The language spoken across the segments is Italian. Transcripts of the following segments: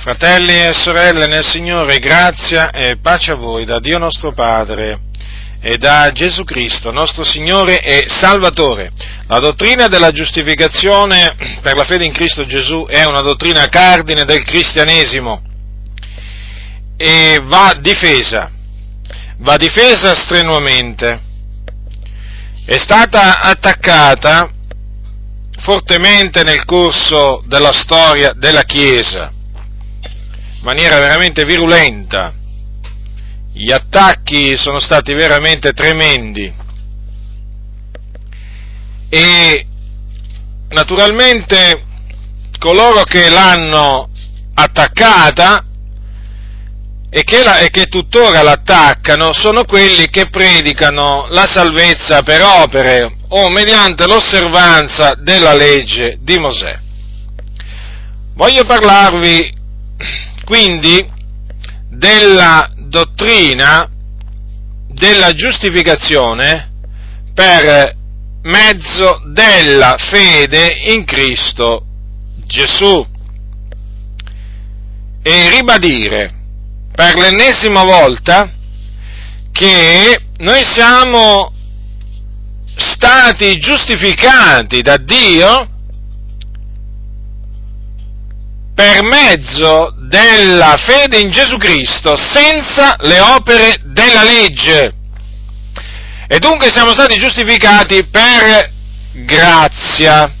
Fratelli e sorelle nel Signore, grazia e pace a voi da Dio nostro Padre e da Gesù Cristo, nostro Signore e Salvatore. La dottrina della giustificazione per la fede in Cristo Gesù è una dottrina cardine del cristianesimo e va difesa, va difesa strenuamente. È stata attaccata fortemente nel corso della storia della Chiesa maniera veramente virulenta. Gli attacchi sono stati veramente tremendi e naturalmente coloro che l'hanno attaccata e che, la, e che, tuttora l'attaccano sono quelli che predicano la salvezza per opere o mediante l'osservanza della legge di Mosè. Voglio parlarvi quindi della dottrina della giustificazione per mezzo della fede in Cristo Gesù. E ribadire per l'ennesima volta che noi siamo stati giustificati da Dio per mezzo della fede in Gesù Cristo senza le opere della legge. E dunque siamo stati giustificati per grazia.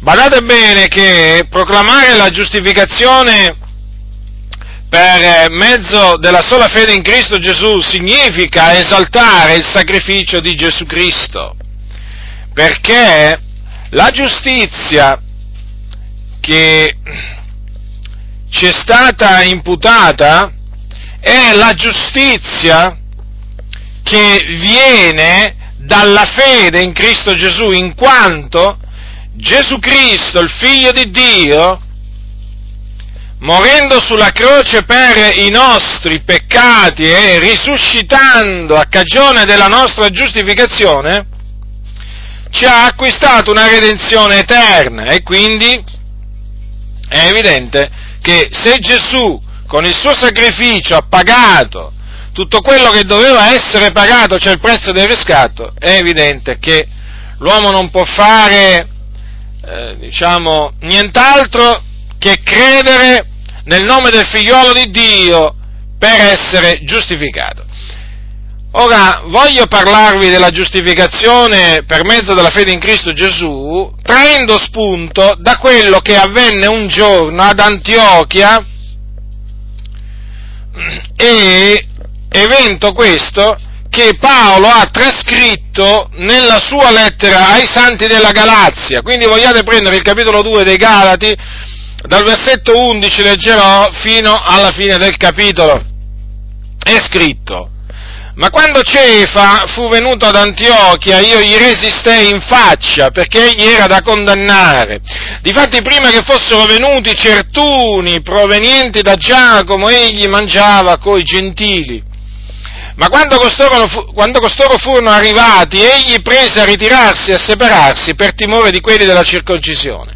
Badate bene che proclamare la giustificazione per mezzo della sola fede in Cristo Gesù significa esaltare il sacrificio di Gesù Cristo, perché la giustizia che ci è stata imputata è la giustizia che viene dalla fede in Cristo Gesù, in quanto Gesù Cristo, il Figlio di Dio, morendo sulla croce per i nostri peccati e risuscitando a cagione della nostra giustificazione, ci ha acquistato una redenzione eterna e quindi è evidente che se Gesù con il suo sacrificio ha pagato tutto quello che doveva essere pagato, cioè il prezzo del riscatto, è evidente che l'uomo non può fare, eh, diciamo, nient'altro che credere nel nome del figliolo di Dio per essere giustificato. Ora, voglio parlarvi della giustificazione per mezzo della fede in Cristo Gesù, traendo spunto da quello che avvenne un giorno ad Antiochia, e evento questo che Paolo ha trascritto nella sua lettera ai santi della Galazia. Quindi vogliate prendere il capitolo 2 dei Galati, dal versetto 11 leggerò fino alla fine del capitolo. È scritto, ma quando Cefa fu venuto ad Antiochia, io gli resistei in faccia, perché egli era da condannare. Difatti, prima che fossero venuti certuni provenienti da Giacomo, egli mangiava coi gentili. Ma quando costoro, quando costoro furono arrivati, egli prese a ritirarsi e a separarsi per timore di quelli della circoncisione.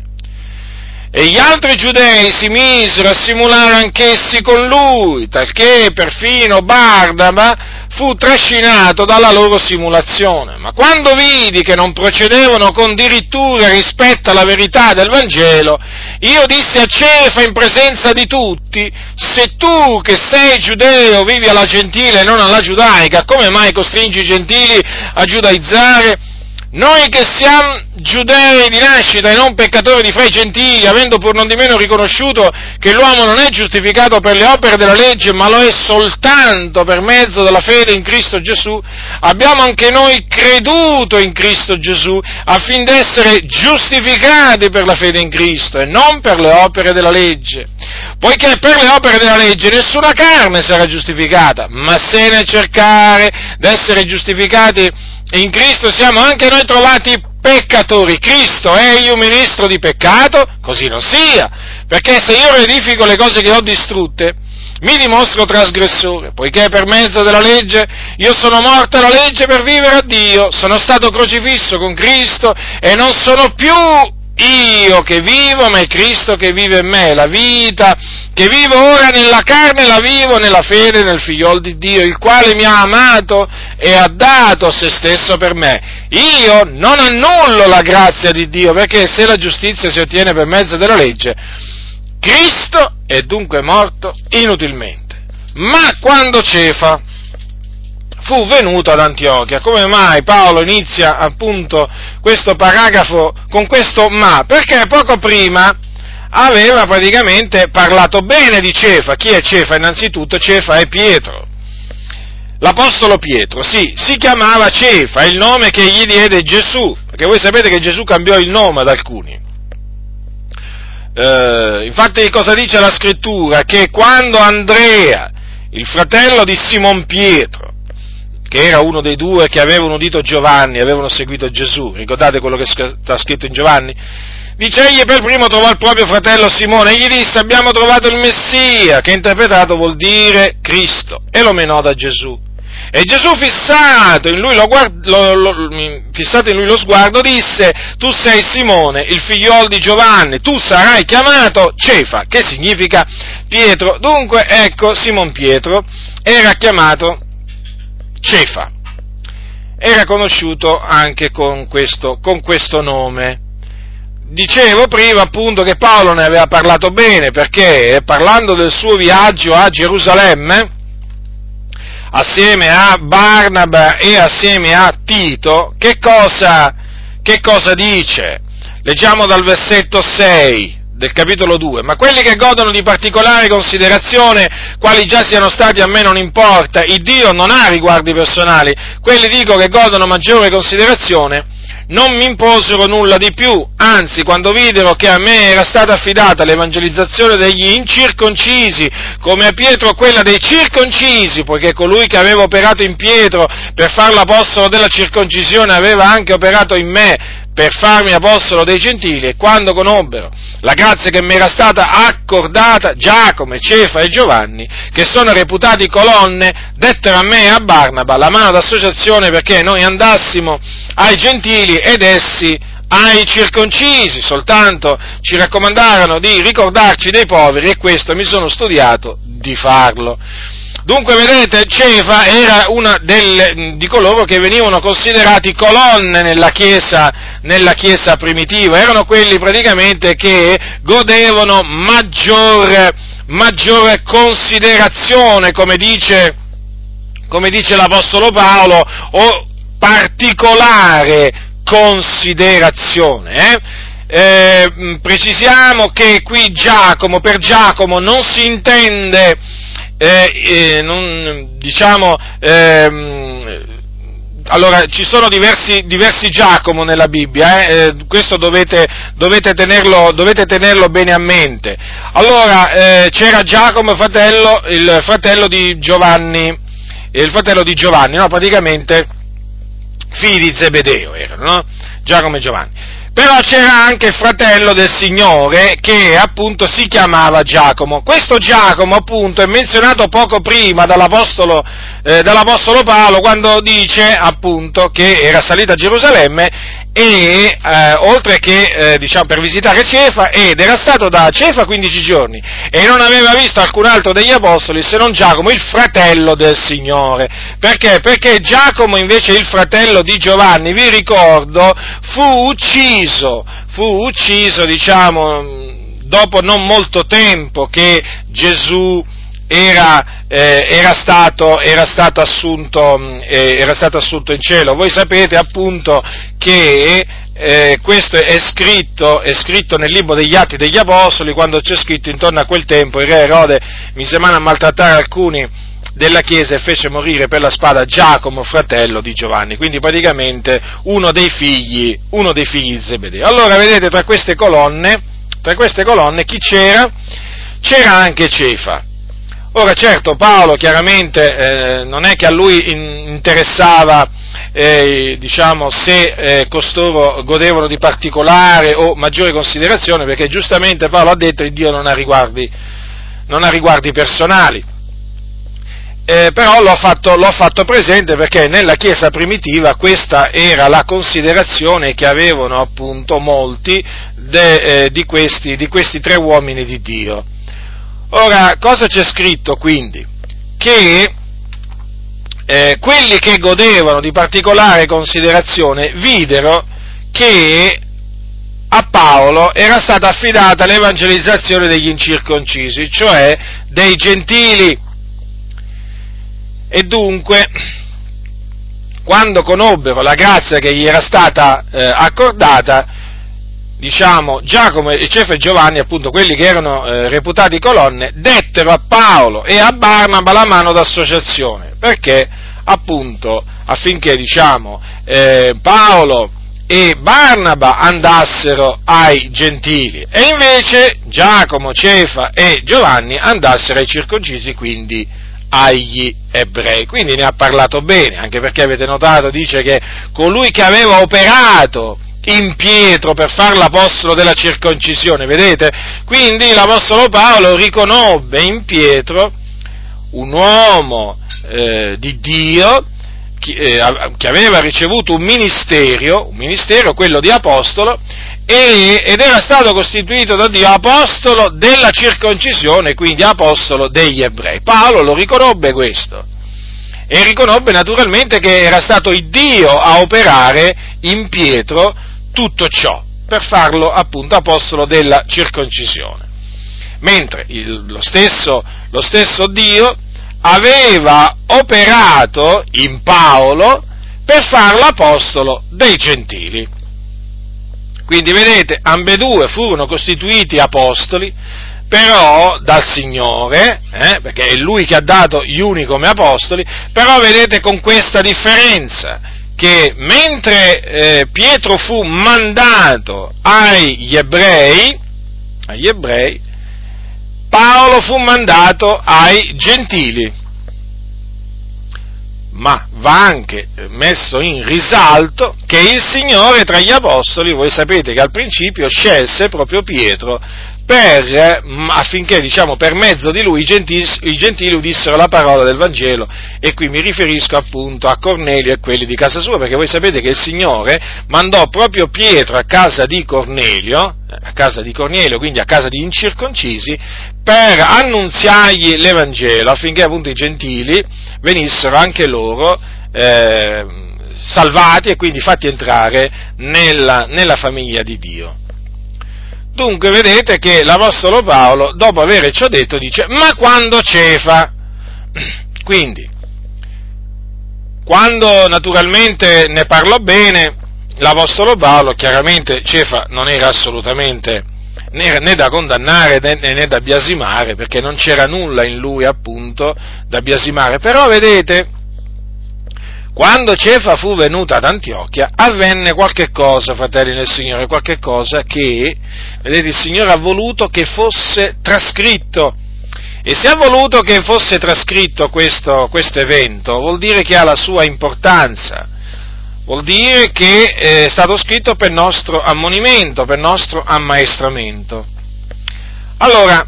E gli altri giudei si misero a simulare anch'essi con lui, talché perfino Bardaba fu trascinato dalla loro simulazione. Ma quando vidi che non procedevano con dirittura rispetto alla verità del Vangelo, io dissi a Cefa in presenza di tutti, se tu che sei giudeo vivi alla gentile e non alla giudaica, come mai costringi i gentili a giudaizzare? Noi che siamo giudei di nascita e non peccatori di fra i gentili, avendo pur non di meno riconosciuto che l'uomo non è giustificato per le opere della legge, ma lo è soltanto per mezzo della fede in Cristo Gesù, abbiamo anche noi creduto in Cristo Gesù affin d'essere giustificati per la fede in Cristo e non per le opere della legge. Poiché per le opere della legge nessuna carne sarà giustificata, ma se nel cercare d'essere giustificati in Cristo siamo anche noi trovati peccatori. Cristo è io ministro di peccato? Così non sia, perché se io edifico le cose che ho distrutte, mi dimostro trasgressore, poiché per mezzo della legge io sono morto alla legge per vivere a Dio, sono stato crocifisso con Cristo e non sono più io che vivo, ma è Cristo che vive in me, la vita che vivo ora nella carne la vivo nella fede nel figliol di Dio, il quale mi ha amato e ha dato se stesso per me. Io non annullo la grazia di Dio, perché se la giustizia si ottiene per mezzo della legge, Cristo è dunque morto inutilmente. Ma quando Cefa fu venuto ad Antiochia. Come mai Paolo inizia appunto questo paragrafo con questo ma? Perché poco prima aveva praticamente parlato bene di Cefa. Chi è Cefa? Innanzitutto Cefa è Pietro. L'Apostolo Pietro, sì, si chiamava Cefa, il nome che gli diede Gesù, perché voi sapete che Gesù cambiò il nome ad alcuni. Eh, infatti cosa dice la scrittura? Che quando Andrea, il fratello di Simon Pietro, che era uno dei due che avevano udito Giovanni, avevano seguito Gesù, ricordate quello che sta scritto in Giovanni? Dice, egli per primo trovò il proprio fratello Simone e gli disse, abbiamo trovato il Messia, che interpretato vuol dire Cristo, e lo menò da Gesù. E Gesù fissato in, lui lo guard- lo, lo, fissato in lui lo sguardo disse, tu sei Simone, il figliol di Giovanni, tu sarai chiamato Cefa, che significa Pietro. Dunque, ecco, Simon Pietro era chiamato Cefa. Era conosciuto anche con questo, con questo nome. Dicevo prima appunto che Paolo ne aveva parlato bene perché parlando del suo viaggio a Gerusalemme, assieme a Barnaba e assieme a Tito, che cosa, che cosa dice? Leggiamo dal versetto 6 del capitolo 2, ma quelli che godono di particolare considerazione, quali già siano stati a me non importa, il Dio non ha riguardi personali, quelli dico che godono maggiore considerazione, non mi imposero nulla di più, anzi quando videro che a me era stata affidata l'evangelizzazione degli incirconcisi, come a Pietro quella dei circoncisi, poiché colui che aveva operato in Pietro per far l'apostolo della circoncisione aveva anche operato in me per farmi apostolo dei gentili e quando conobbero la grazia che mi era stata accordata, Giacomo, Cefa e Giovanni, che sono reputati colonne, dettero a me e a Barnaba la mano d'associazione perché noi andassimo ai gentili ed essi ai circoncisi, soltanto ci raccomandarono di ricordarci dei poveri e questo mi sono studiato di farlo. Dunque, vedete, Cefa era una delle, di coloro che venivano considerati colonne nella chiesa, nella chiesa primitiva, erano quelli praticamente che godevano maggiore, maggiore considerazione, come dice, come dice l'Apostolo Paolo, o particolare considerazione. Eh? Eh, precisiamo che qui Giacomo, per Giacomo non si intende eh, eh, non, diciamo, ehm, allora, ci sono diversi, diversi, Giacomo nella Bibbia, eh? Eh, questo dovete, dovete, tenerlo, dovete, tenerlo, bene a mente. Allora, eh, c'era Giacomo, fratello, il fratello di Giovanni, il fratello di Giovanni, no? praticamente figli di Zebedeo erano, no? Giacomo e Giovanni. Però c'era anche il fratello del Signore che appunto si chiamava Giacomo. Questo Giacomo appunto è menzionato poco prima dall'Apostolo, eh, dall'Apostolo Paolo quando dice appunto che era salito a Gerusalemme e eh, oltre che eh, diciamo, per visitare Cefa ed era stato da Cefa 15 giorni e non aveva visto alcun altro degli apostoli se non Giacomo, il fratello del Signore. Perché? Perché Giacomo invece il fratello di Giovanni, vi ricordo, fu ucciso, fu ucciso diciamo dopo non molto tempo che Gesù era, eh, era, stato, era, stato assunto, eh, era, stato, assunto, in cielo. Voi sapete appunto che eh, questo è scritto, è scritto, nel libro degli Atti degli Apostoli, quando c'è scritto intorno a quel tempo il re Erode mise mano a maltrattare alcuni della Chiesa e fece morire per la spada Giacomo, fratello di Giovanni, quindi praticamente uno dei figli, uno dei figli di Zebedeo. Allora vedete tra queste colonne, tra queste colonne chi c'era? C'era anche Cefa. Ora certo Paolo chiaramente eh, non è che a lui in, interessava eh, diciamo, se eh, costoro godevano di particolare o maggiore considerazione perché giustamente Paolo ha detto che Dio non ha riguardi, non ha riguardi personali. eh, però l'ho fatto, l'ho fatto, presente perché nella Chiesa primitiva questa era la considerazione che avevano appunto molti de, eh, di, questi, di questi tre uomini di Dio. Ora, cosa c'è scritto quindi? Che eh, quelli che godevano di particolare considerazione videro che a Paolo era stata affidata l'evangelizzazione degli incirconcisi, cioè dei gentili. E dunque, quando conobbero la grazia che gli era stata eh, accordata, diciamo, Giacomo, Cefa e Giovanni, appunto quelli che erano eh, reputati colonne, dettero a Paolo e a Barnaba la mano d'associazione, perché appunto affinché, diciamo, eh, Paolo e Barnaba andassero ai gentili e invece Giacomo, Cefa e Giovanni andassero ai circoncisi, quindi agli ebrei. Quindi ne ha parlato bene, anche perché avete notato, dice che colui che aveva operato in Pietro per fare l'apostolo della circoncisione, vedete? Quindi l'apostolo Paolo riconobbe in Pietro un uomo eh, di Dio eh, che aveva ricevuto un ministero, un ministero, quello di apostolo, ed era stato costituito da Dio apostolo della circoncisione, quindi apostolo degli ebrei. Paolo lo riconobbe questo e riconobbe naturalmente che era stato il Dio a operare in Pietro tutto ciò, per farlo appunto apostolo della circoncisione. Mentre il, lo, stesso, lo stesso Dio aveva operato in Paolo per farlo apostolo dei gentili. Quindi vedete, ambedue furono costituiti apostoli, però dal Signore, eh, perché è Lui che ha dato gli uni come apostoli, però vedete con questa differenza, che mentre eh, Pietro fu mandato agli ebrei, agli ebrei, Paolo fu mandato ai gentili. Ma va anche messo in risalto che il Signore tra gli apostoli, voi sapete che al principio scelse proprio Pietro per, mm, affinché diciamo, per mezzo di lui i gentili, i gentili, udissero la parola del Vangelo e qui mi riferisco appunto a Cornelio e quelli di casa sua perché voi sapete che il Signore mandò proprio Pietro a casa di Cornelio, eh, a casa di Cornelio, quindi a casa di incirconcisi, per annunziargli l'Evangelo affinché appunto i gentili venissero anche loro eh, salvati e quindi fatti entrare nella, nella famiglia di Dio. Dunque vedete che l'Apostolo Paolo, dopo aver ciò detto, dice, ma quando cefa? Quindi, quando naturalmente ne parlò bene, l'Apostolo Paolo, chiaramente cefa non era assolutamente né, da condannare né da biasimare, perché non c'era nulla in lui appunto da biasimare, però vedete, quando Cefa fu venuta ad Antiochia, avvenne qualche cosa, fratelli nel Signore, qualche cosa che, vedete, il Signore ha voluto che fosse trascritto. E se ha voluto che fosse trascritto questo, questo evento, vuol dire che ha la sua importanza, vuol dire che è stato scritto per nostro ammonimento, per nostro ammaestramento. Allora,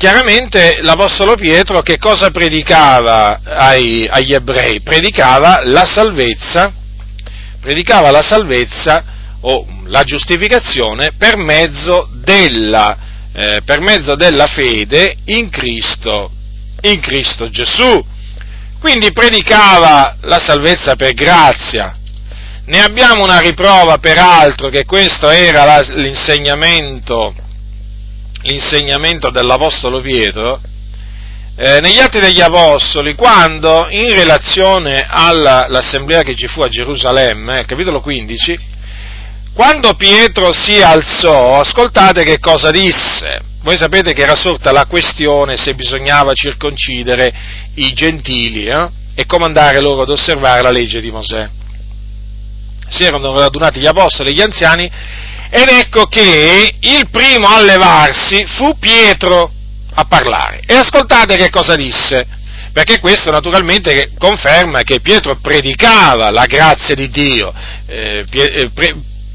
chiaramente l'Apostolo Pietro che cosa predicava ai, agli ebrei? Predicava la salvezza, predicava la salvezza o la giustificazione per mezzo della, eh, per mezzo della fede in Cristo, in Cristo Gesù. Quindi predicava la salvezza per grazia. Ne abbiamo una riprova peraltro che questo era la, l'insegnamento l'insegnamento dell'Apostolo Pietro, eh, negli Atti degli Apostoli, quando in relazione all'assemblea che ci fu a Gerusalemme, eh, capitolo 15, quando Pietro si alzò, ascoltate che cosa disse. Voi sapete che era sorta la questione se bisognava circoncidere i gentili eh, e comandare loro ad osservare la legge di Mosè. Si erano radunati gli apostoli e gli anziani ed ecco che il primo a levarsi fu Pietro a parlare. E ascoltate che cosa disse, perché questo naturalmente conferma che Pietro predicava la grazia di Dio, eh, eh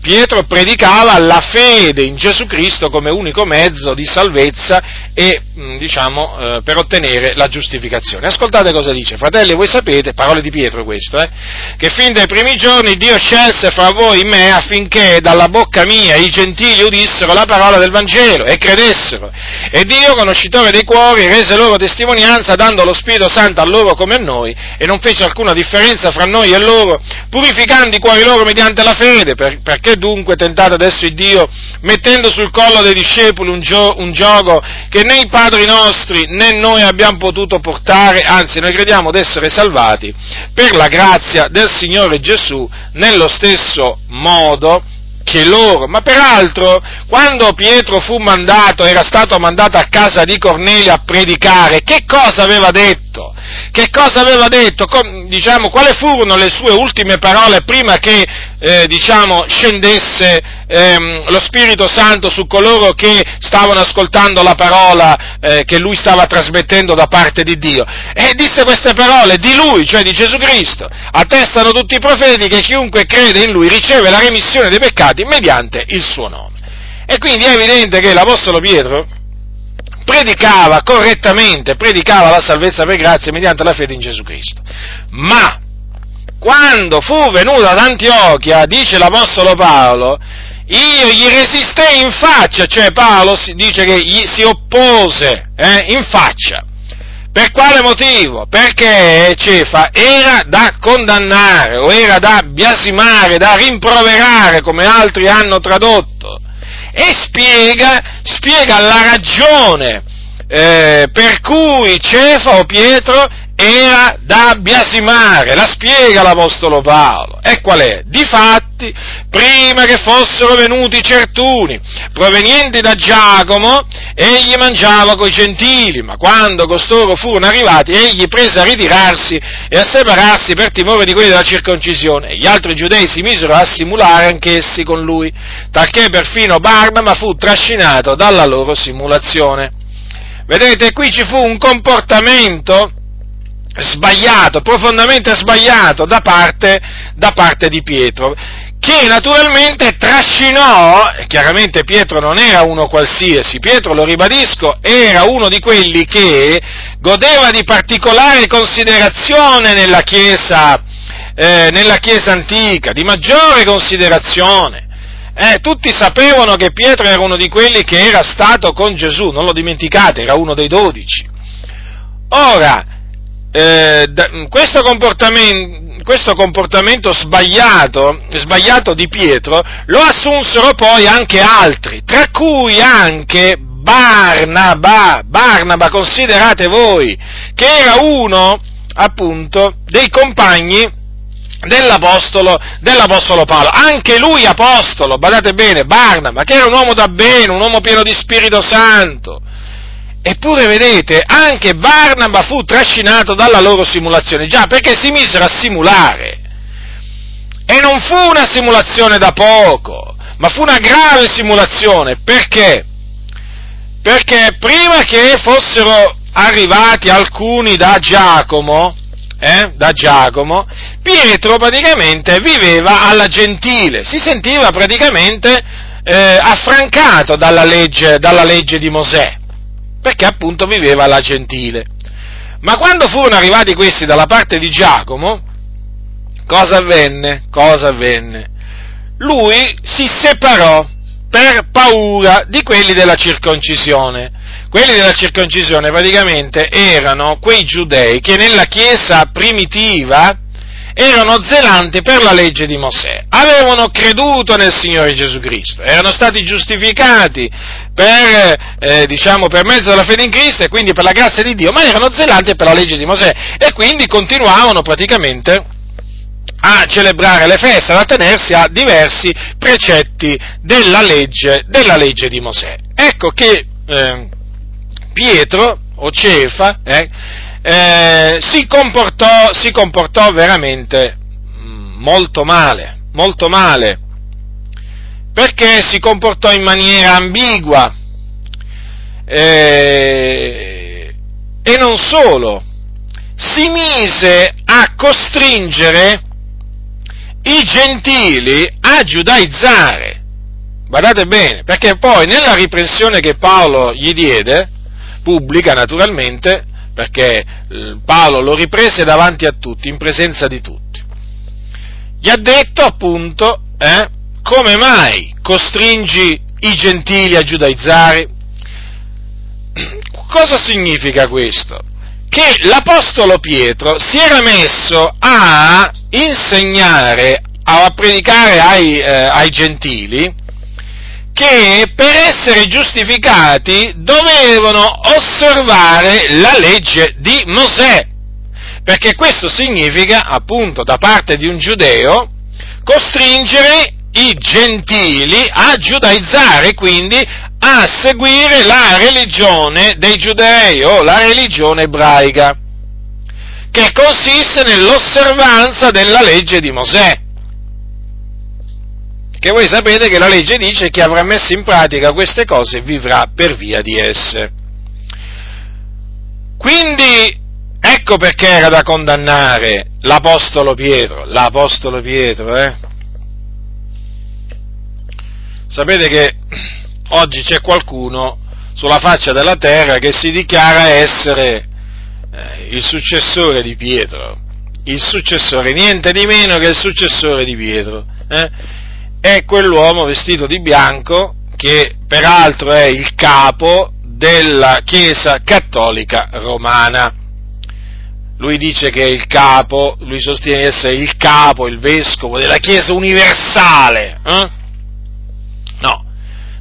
Pietro predicava la fede in Gesù Cristo come unico mezzo di salvezza e, mm, diciamo, eh, per ottenere la giustificazione. Ascoltate cosa dice, fratelli, voi sapete, parole di Pietro questo, eh, che fin dai primi giorni Dio scelse fra voi me affinché dalla bocca mia i gentili udissero la parola del Vangelo e credessero. E Dio, conoscitore dei cuori, rese loro testimonianza dando lo Spirito Santo a loro come a noi e non fece alcuna differenza fra noi e loro, purificando i cuori loro mediante la fede, per, perché dunque tentate adesso il Dio, mettendo sul collo dei discepoli un, gio- un gioco che né i padri nostri né noi abbiamo potuto portare, anzi noi crediamo di essere salvati per la grazia del Signore Gesù nello stesso modo che loro. Ma peraltro, quando Pietro fu mandato, era stato mandato a casa di Cornelio a predicare, che cosa aveva detto? Che cosa aveva detto? Com, diciamo, quali furono le sue ultime parole prima che eh, diciamo, scendesse ehm, lo Spirito Santo su coloro che stavano ascoltando la parola eh, che lui stava trasmettendo da parte di Dio? E disse queste parole di lui, cioè di Gesù Cristo. Attestano tutti i profeti che chiunque crede in lui riceve la remissione dei peccati mediante il suo nome. E quindi è evidente che l'Apostolo Pietro predicava correttamente, predicava la salvezza per grazia mediante la fede in Gesù Cristo. Ma quando fu venuto ad Antiochia, dice l'Apostolo Paolo, io gli resistei in faccia, cioè Paolo dice che gli si oppose eh, in faccia. Per quale motivo? Perché Cefa era da condannare o era da biasimare, da rimproverare, come altri hanno tradotto e spiega, spiega la ragione eh, per cui Cefa o Pietro era da biasimare, la spiega l'Apostolo Paolo. E qual è? Difatti, prima che fossero venuti certuni, provenienti da Giacomo, egli mangiava coi gentili, ma quando costoro furono arrivati, egli prese a ritirarsi e a separarsi per timore di quelli della circoncisione, e gli altri giudei si misero a simulare anch'essi con lui, talché perfino Barnaba fu trascinato dalla loro simulazione. Vedete, qui ci fu un comportamento sbagliato, profondamente sbagliato da parte, da parte di Pietro, che naturalmente trascinò, chiaramente Pietro non era uno qualsiasi, Pietro, lo ribadisco, era uno di quelli che godeva di particolare considerazione nella Chiesa, eh, nella chiesa antica, di maggiore considerazione. Eh, tutti sapevano che Pietro era uno di quelli che era stato con Gesù, non lo dimenticate, era uno dei dodici. Ora, eh, questo, comportamento, questo comportamento sbagliato, sbagliato di Pietro lo assunsero poi anche altri, tra cui anche Barnaba, Barnaba considerate voi, che era uno appunto dei compagni dell'apostolo, dell'apostolo Paolo, anche lui apostolo, badate bene, Barnaba, che era un uomo da bene, un uomo pieno di Spirito Santo, Eppure vedete, anche Barnaba fu trascinato dalla loro simulazione, già perché si misero a simulare. E non fu una simulazione da poco, ma fu una grave simulazione. Perché? Perché prima che fossero arrivati alcuni da Giacomo, eh, da Giacomo, Pietro praticamente viveva alla gentile, si sentiva praticamente eh, affrancato dalla legge, dalla legge di Mosè perché appunto viveva la gentile. Ma quando furono arrivati questi dalla parte di Giacomo, cosa avvenne? Cosa avvenne? Lui si separò per paura di quelli della circoncisione. Quelli della circoncisione praticamente erano quei giudei che nella Chiesa primitiva erano zelanti per la legge di Mosè, avevano creduto nel Signore Gesù Cristo, erano stati giustificati per, eh, diciamo, per mezzo della fede in Cristo e quindi per la grazia di Dio, ma erano zelanti per la legge di Mosè e quindi continuavano praticamente a celebrare le feste, ad attenersi a diversi precetti della legge, della legge di Mosè. Ecco che eh, Pietro o Cefa eh, eh, si, comportò, si comportò veramente mm, molto male, molto male, perché si comportò in maniera ambigua eh, e non solo, si mise a costringere i gentili a giudaizzare. Guardate bene, perché poi nella riprensione che Paolo gli diede, pubblica naturalmente, perché eh, Paolo lo riprese davanti a tutti, in presenza di tutti, gli ha detto appunto, eh, come mai costringi i gentili a giudaizzare? Cosa significa questo? Che l'Apostolo Pietro si era messo a insegnare, a predicare ai, eh, ai gentili, che per essere giustificati dovevano osservare la legge di Mosè, perché questo significa, appunto, da parte di un giudeo, costringere i gentili a giudaizzare, quindi a seguire la religione dei giudei o la religione ebraica, che consiste nell'osservanza della legge di Mosè. Che voi sapete che la legge dice che chi avrà messo in pratica queste cose vivrà per via di esse. Quindi ecco perché era da condannare l'Apostolo Pietro, l'Apostolo Pietro, eh? Sapete che oggi c'è qualcuno sulla faccia della terra che si dichiara essere eh, il successore di Pietro, il successore, niente di meno che il successore di Pietro. Eh? È quell'uomo vestito di bianco che peraltro è il capo della Chiesa cattolica romana. Lui dice che è il capo, lui sostiene di essere il capo, il vescovo della Chiesa universale. Eh?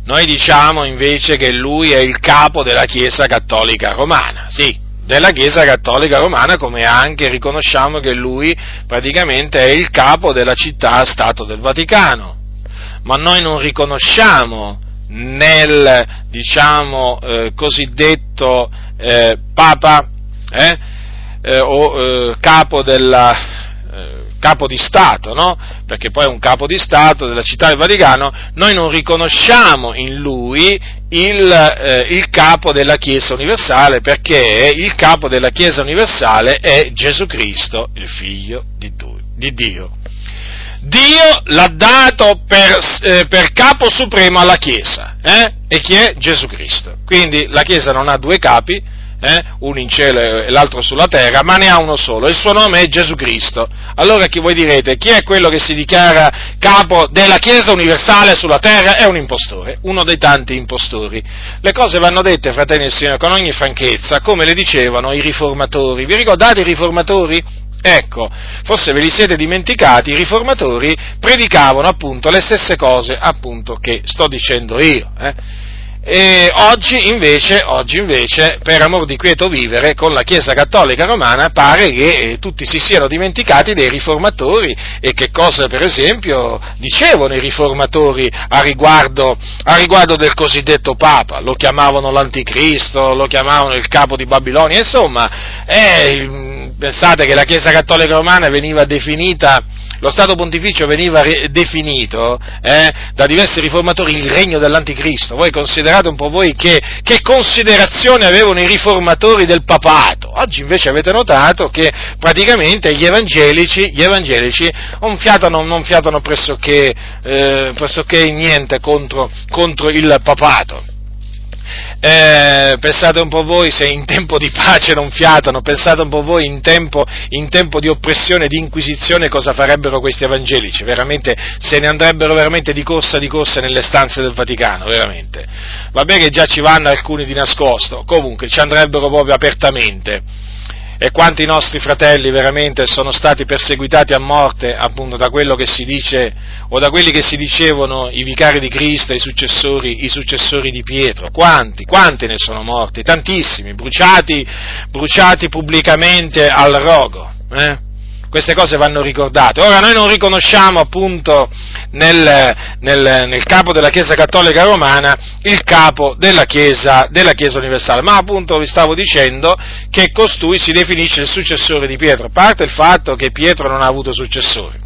Noi diciamo invece che lui è il capo della Chiesa Cattolica Romana, sì, della Chiesa Cattolica Romana, come anche riconosciamo che lui praticamente è il capo della città-stato del Vaticano. Ma noi non riconosciamo nel, diciamo, eh, cosiddetto eh, Papa eh, eh o eh, capo della capo di Stato, no? Perché poi è un capo di Stato della città del Vaticano, noi non riconosciamo in lui il, eh, il capo della Chiesa universale, perché il capo della Chiesa universale è Gesù Cristo, il figlio di, di Dio. Dio l'ha dato per, eh, per, capo supremo alla Chiesa, eh? e chi è? Gesù Cristo. Quindi la Chiesa non ha due capi, eh? uno in cielo e l'altro sulla terra, ma ne ha uno solo, il suo nome è Gesù Cristo. Allora chi voi direte, chi è quello che si dichiara capo della Chiesa universale sulla terra? È un impostore, uno dei tanti impostori. Le cose vanno dette, fratelli del Signore, con ogni franchezza, come le dicevano i riformatori. Vi ricordate i riformatori? Ecco, forse ve li siete dimenticati, i riformatori predicavano appunto le stesse cose appunto che sto dicendo io. Eh? Oggi invece, oggi invece, per amor di quieto vivere, con la Chiesa Cattolica Romana pare che eh, tutti si siano dimenticati dei riformatori e che cosa, per esempio, dicevano i riformatori a riguardo, a riguardo del cosiddetto Papa. Lo chiamavano l'Anticristo, lo chiamavano il capo di Babilonia, insomma, eh, pensate che la Chiesa Cattolica Romana veniva definita lo Stato Pontificio veniva re- definito eh, da diversi riformatori il regno dell'anticristo. Voi considerate un po' voi che, che, considerazione avevano i riformatori del papato. Oggi invece avete notato che praticamente gli evangelici, gli evangelici non fiatano, non fiatano pressoché, eh, pressoché niente contro, contro il papato. Eh, pensate un po' voi se in tempo di pace non fiatano, pensate un po' voi in tempo, in tempo di oppressione, di inquisizione cosa farebbero questi evangelici, veramente se ne andrebbero veramente di corsa di corsa nelle stanze del Vaticano, veramente. Vabbè che già ci vanno alcuni di nascosto, comunque ci andrebbero proprio apertamente e quanti nostri fratelli veramente sono stati perseguitati a morte appunto da quello che si dice o da quelli che si dicevano i vicari di Cristo, i successori, i successori di Pietro. Quanti? Quanti ne sono morti? Tantissimi, bruciati, bruciati pubblicamente al rogo. Eh? Queste cose vanno ricordate. Ora noi non riconosciamo appunto nel, nel, nel, capo della Chiesa Cattolica Romana il capo della Chiesa, della Chiesa Universale, ma appunto vi stavo dicendo che costui si definisce il successore di Pietro, a parte il fatto che Pietro non ha avuto successori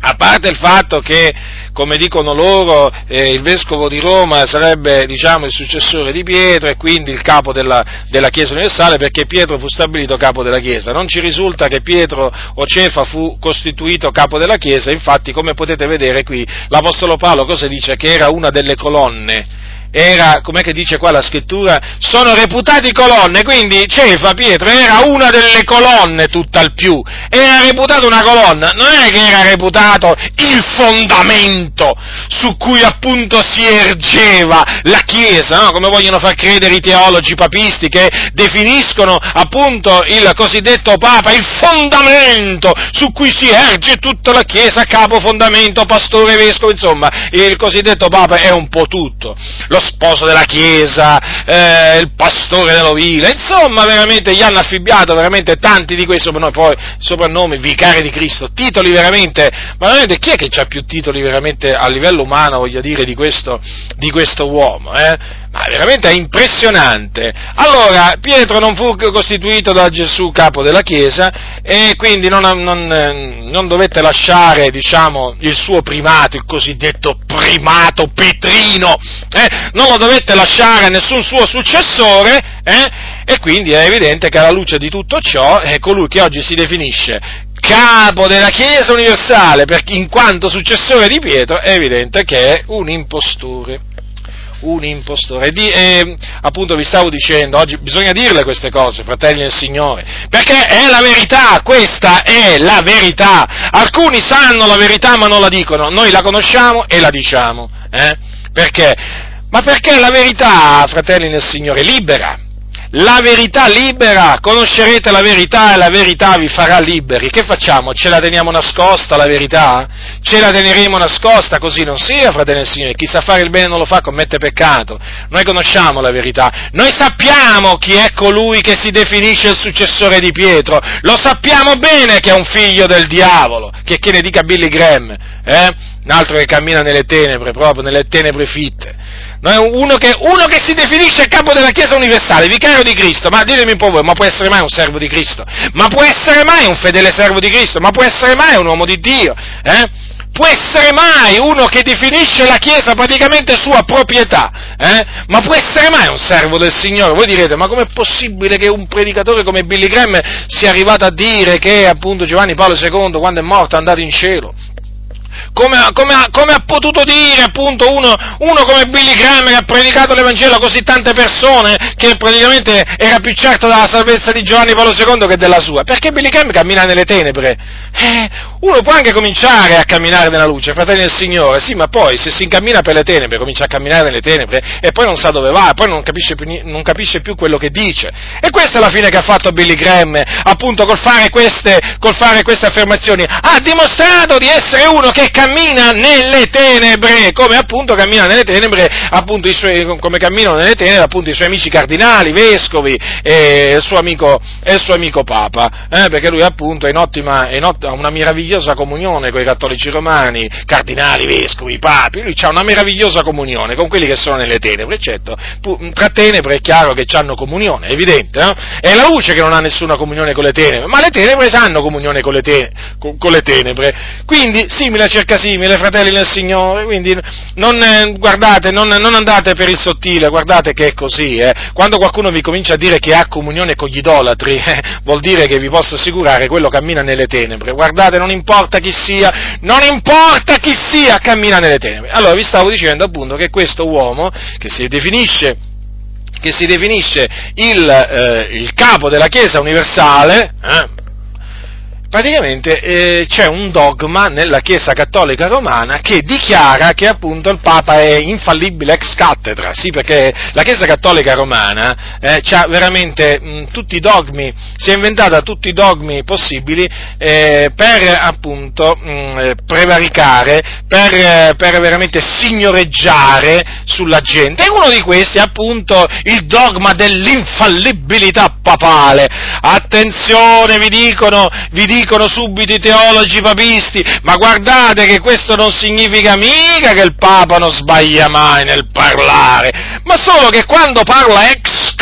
a parte il fatto che come dicono loro, eh, il vescovo di Roma sarebbe diciamo, il successore di Pietro e quindi il capo della, della, Chiesa universale perché Pietro fu stabilito capo della Chiesa. Non ci risulta che Pietro o Cefa fu costituito capo della Chiesa, infatti come potete vedere qui l'Apostolo Paolo cosa dice? Che era una delle colonne era, com'è che dice qua la scrittura, sono reputati colonne, quindi Cefa, Pietro, era una delle colonne tutt'al più, era reputato una colonna, non è che era reputato il fondamento su cui appunto si ergeva la Chiesa, no? come vogliono far credere i teologi papisti che definiscono appunto il cosiddetto Papa il fondamento su cui si erge tutta la Chiesa, capo fondamento, pastore, vescovo, insomma, il cosiddetto Papa è un po' tutto. Lo lo sposo della Chiesa, eh, il pastore dell'ovile, insomma veramente gli hanno affibbiato veramente tanti di quei soprannomi, poi soprannomi, vicari di Cristo, titoli veramente, ma veramente chi è che ha più titoli veramente a livello umano, voglio dire, di questo, di questo uomo, eh? Ma veramente è impressionante. Allora, Pietro non fu costituito da Gesù capo della Chiesa e quindi non, non, eh, non dovette lasciare, diciamo, il suo primato, il cosiddetto primato petrino, eh? non lo dovette lasciare a nessun suo successore, eh? e quindi è evidente che alla luce di tutto ciò, è colui che oggi si definisce capo della Chiesa universale, perché in quanto successore di Pietro, è evidente che è un impostore un impostore. Di, eh, appunto vi stavo dicendo, oggi bisogna dirle queste cose, fratelli del Signore, perché è la verità, questa è la verità. Alcuni sanno la verità ma non la dicono, noi la conosciamo e la diciamo. Eh? Perché? Ma perché la verità, fratelli del Signore, libera la verità libera, conoscerete la verità e la verità vi farà liberi. Che facciamo? Ce la teniamo nascosta la verità? Ce la teneremo nascosta? Così non sia, fratello del Signore. Chi sa fare il bene non lo fa, commette peccato. Noi conosciamo la verità. Noi sappiamo chi è colui che si definisce il successore di Pietro. Lo sappiamo bene che è un figlio del diavolo, che, che ne dica Billy Graham, eh? Un altro che cammina nelle tenebre, proprio nelle tenebre fitte uno che, uno che, si definisce capo della Chiesa universale, vicario di Cristo, ma ditemi un po' voi, ma può essere mai un servo di Cristo? Ma può essere mai un fedele servo di Cristo? Ma può essere mai un uomo di Dio? Eh? Può essere mai uno che definisce la Chiesa praticamente sua proprietà? Eh? Ma può essere mai un servo del Signore? Voi direte, ma com'è possibile che un predicatore come Billy Graham sia arrivato a dire che appunto Giovanni Paolo II, quando è morto, è andato in cielo? Come, come, come, ha potuto dire appunto uno, uno, come Billy Graham che ha predicato l'Evangelo a così tante persone che praticamente era più certo della salvezza di Giovanni Paolo II che della sua? Perché Billy Graham cammina nelle tenebre. Eh, uno può anche cominciare a camminare nella luce, fratelli del Signore, sì, ma poi se si incammina per le tenebre, comincia a camminare nelle tenebre e poi non sa dove va, poi non capisce più, non capisce più quello che dice. E questa è la fine che ha fatto Billy Graham, appunto col fare queste, col fare queste affermazioni. Ha dimostrato di essere uno che cammina nelle tenebre, come appunto cammina nelle tenebre, appunto suoi, come camminano nelle tenebre appunto i suoi amici cardinali, vescovi e il suo amico, il suo amico Papa, eh, perché lui appunto è in ottima, è in ottima, una meravigliosa comunione con i cattolici romani, cardinali, vescovi, papi, lui ha una meravigliosa comunione con quelli che sono nelle tenebre, eccetto. Tra tenebre è chiaro che hanno comunione, è evidente, no? È la luce che non ha nessuna comunione con le tenebre, ma le tenebre hanno comunione con le, te- con, con le tenebre. Quindi, simile cerca simile, fratelli del Signore, quindi non, eh, guardate, non, non, andate per il sottile, guardate che è così, eh. Quando qualcuno vi comincia a dire che ha comunione con gli idolatri, eh, vuol dire che vi posso assicurare quello cammina nelle tenebre. Guardate, non importa chi sia, non importa chi sia, cammina nelle tenebre. Allora vi stavo dicendo appunto che questo uomo, che si definisce che si definisce il, eh, il capo della Chiesa universale, eh, praticamente eh, c'è un dogma nella Chiesa Cattolica Romana che dichiara che appunto il Papa è infallibile ex cattedra, sì perché la Chiesa Cattolica Romana eh, ha veramente mh, tutti i dogmi, si è inventata tutti i dogmi possibili eh, per appunto mh, prevaricare, per, per, veramente signoreggiare sulla gente e uno di questi è appunto il dogma dell'infallibilità papale. Attenzione, vi dicono, vi dicono dicono subito i teologi papisti, ma guardate che questo non significa mica che il Papa non sbaglia mai nel parlare, ma solo che quando parla ex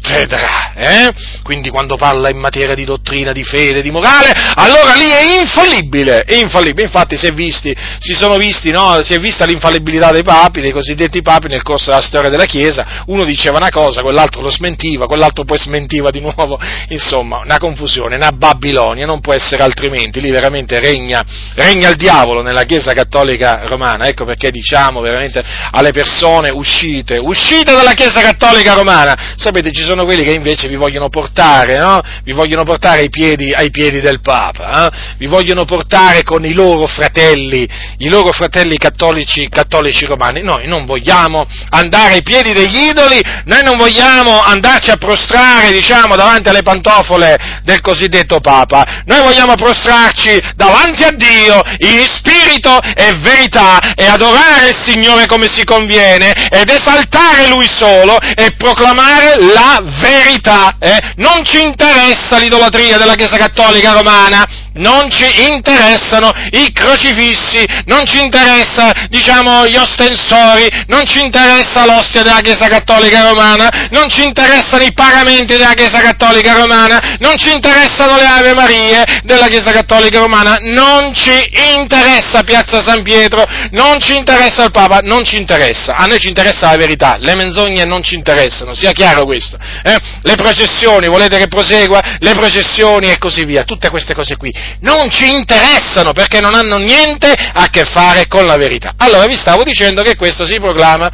cattedra, eh? quindi quando parla in materia di dottrina, di fede, di morale, allora lì è infallibile, è infallibile. Infatti si, è visti, si visti, no? si è vista l'infallibilità dei papi, dei cosiddetti papi nel corso della storia della Chiesa, uno diceva una cosa, quell'altro lo smentiva, quell'altro poi smentiva di nuovo, insomma, una confusione, una Babilonia, non può essere altrimenti, lì veramente regna, regna il diavolo nella Chiesa cattolica romana, ecco perché diciamo veramente alle persone uscite, uscite dalla Chiesa cattolica romana, sapete ci sono quelli che invece vi vogliono portare, no? vi vogliono portare ai piedi, ai piedi del Papa, eh? vi vogliono portare con i loro fratelli, i loro fratelli cattolici, cattolici romani, noi non vogliamo andare ai piedi degli idoli, noi non vogliamo andarci a prostrare, diciamo, davanti alle pantofole del cosiddetto Papa, noi vogliamo prostrarci davanti a Dio in spirito e verità e adorare il Signore come si conviene ed esaltare Lui solo e proclamare la verità. Eh? Non ci interessa l'idolatria della Chiesa Cattolica Romana, non ci interessano i crocifissi, non ci interessa, diciamo, gli ostensori, non ci interessa l'ostia della Chiesa Cattolica Romana, non ci interessano i pagamenti della Chiesa Cattolica Romana, non ci interessano le Ave Marie della Chiesa Cattolica Romana, non ci interessa Piazza San Pietro, non ci interessa il Papa, non ci interessa, a noi ci interessa la verità, le menzogne non ci interessano, sia chiaro questo. Eh? Le processioni, volete che prosegua? Le processioni e così via, tutte queste cose qui non ci interessano perché non hanno niente a che fare con la verità. Allora vi stavo dicendo che questo si proclama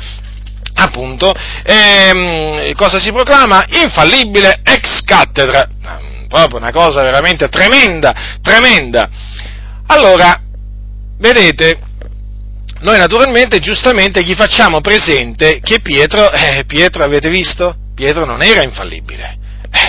appunto, ehm, cosa si proclama? Infallibile ex cattedra, proprio una cosa veramente tremenda, tremenda. Allora, vedete, noi naturalmente, giustamente, gli facciamo presente che Pietro, eh, Pietro avete visto? Pietro non era infallibile.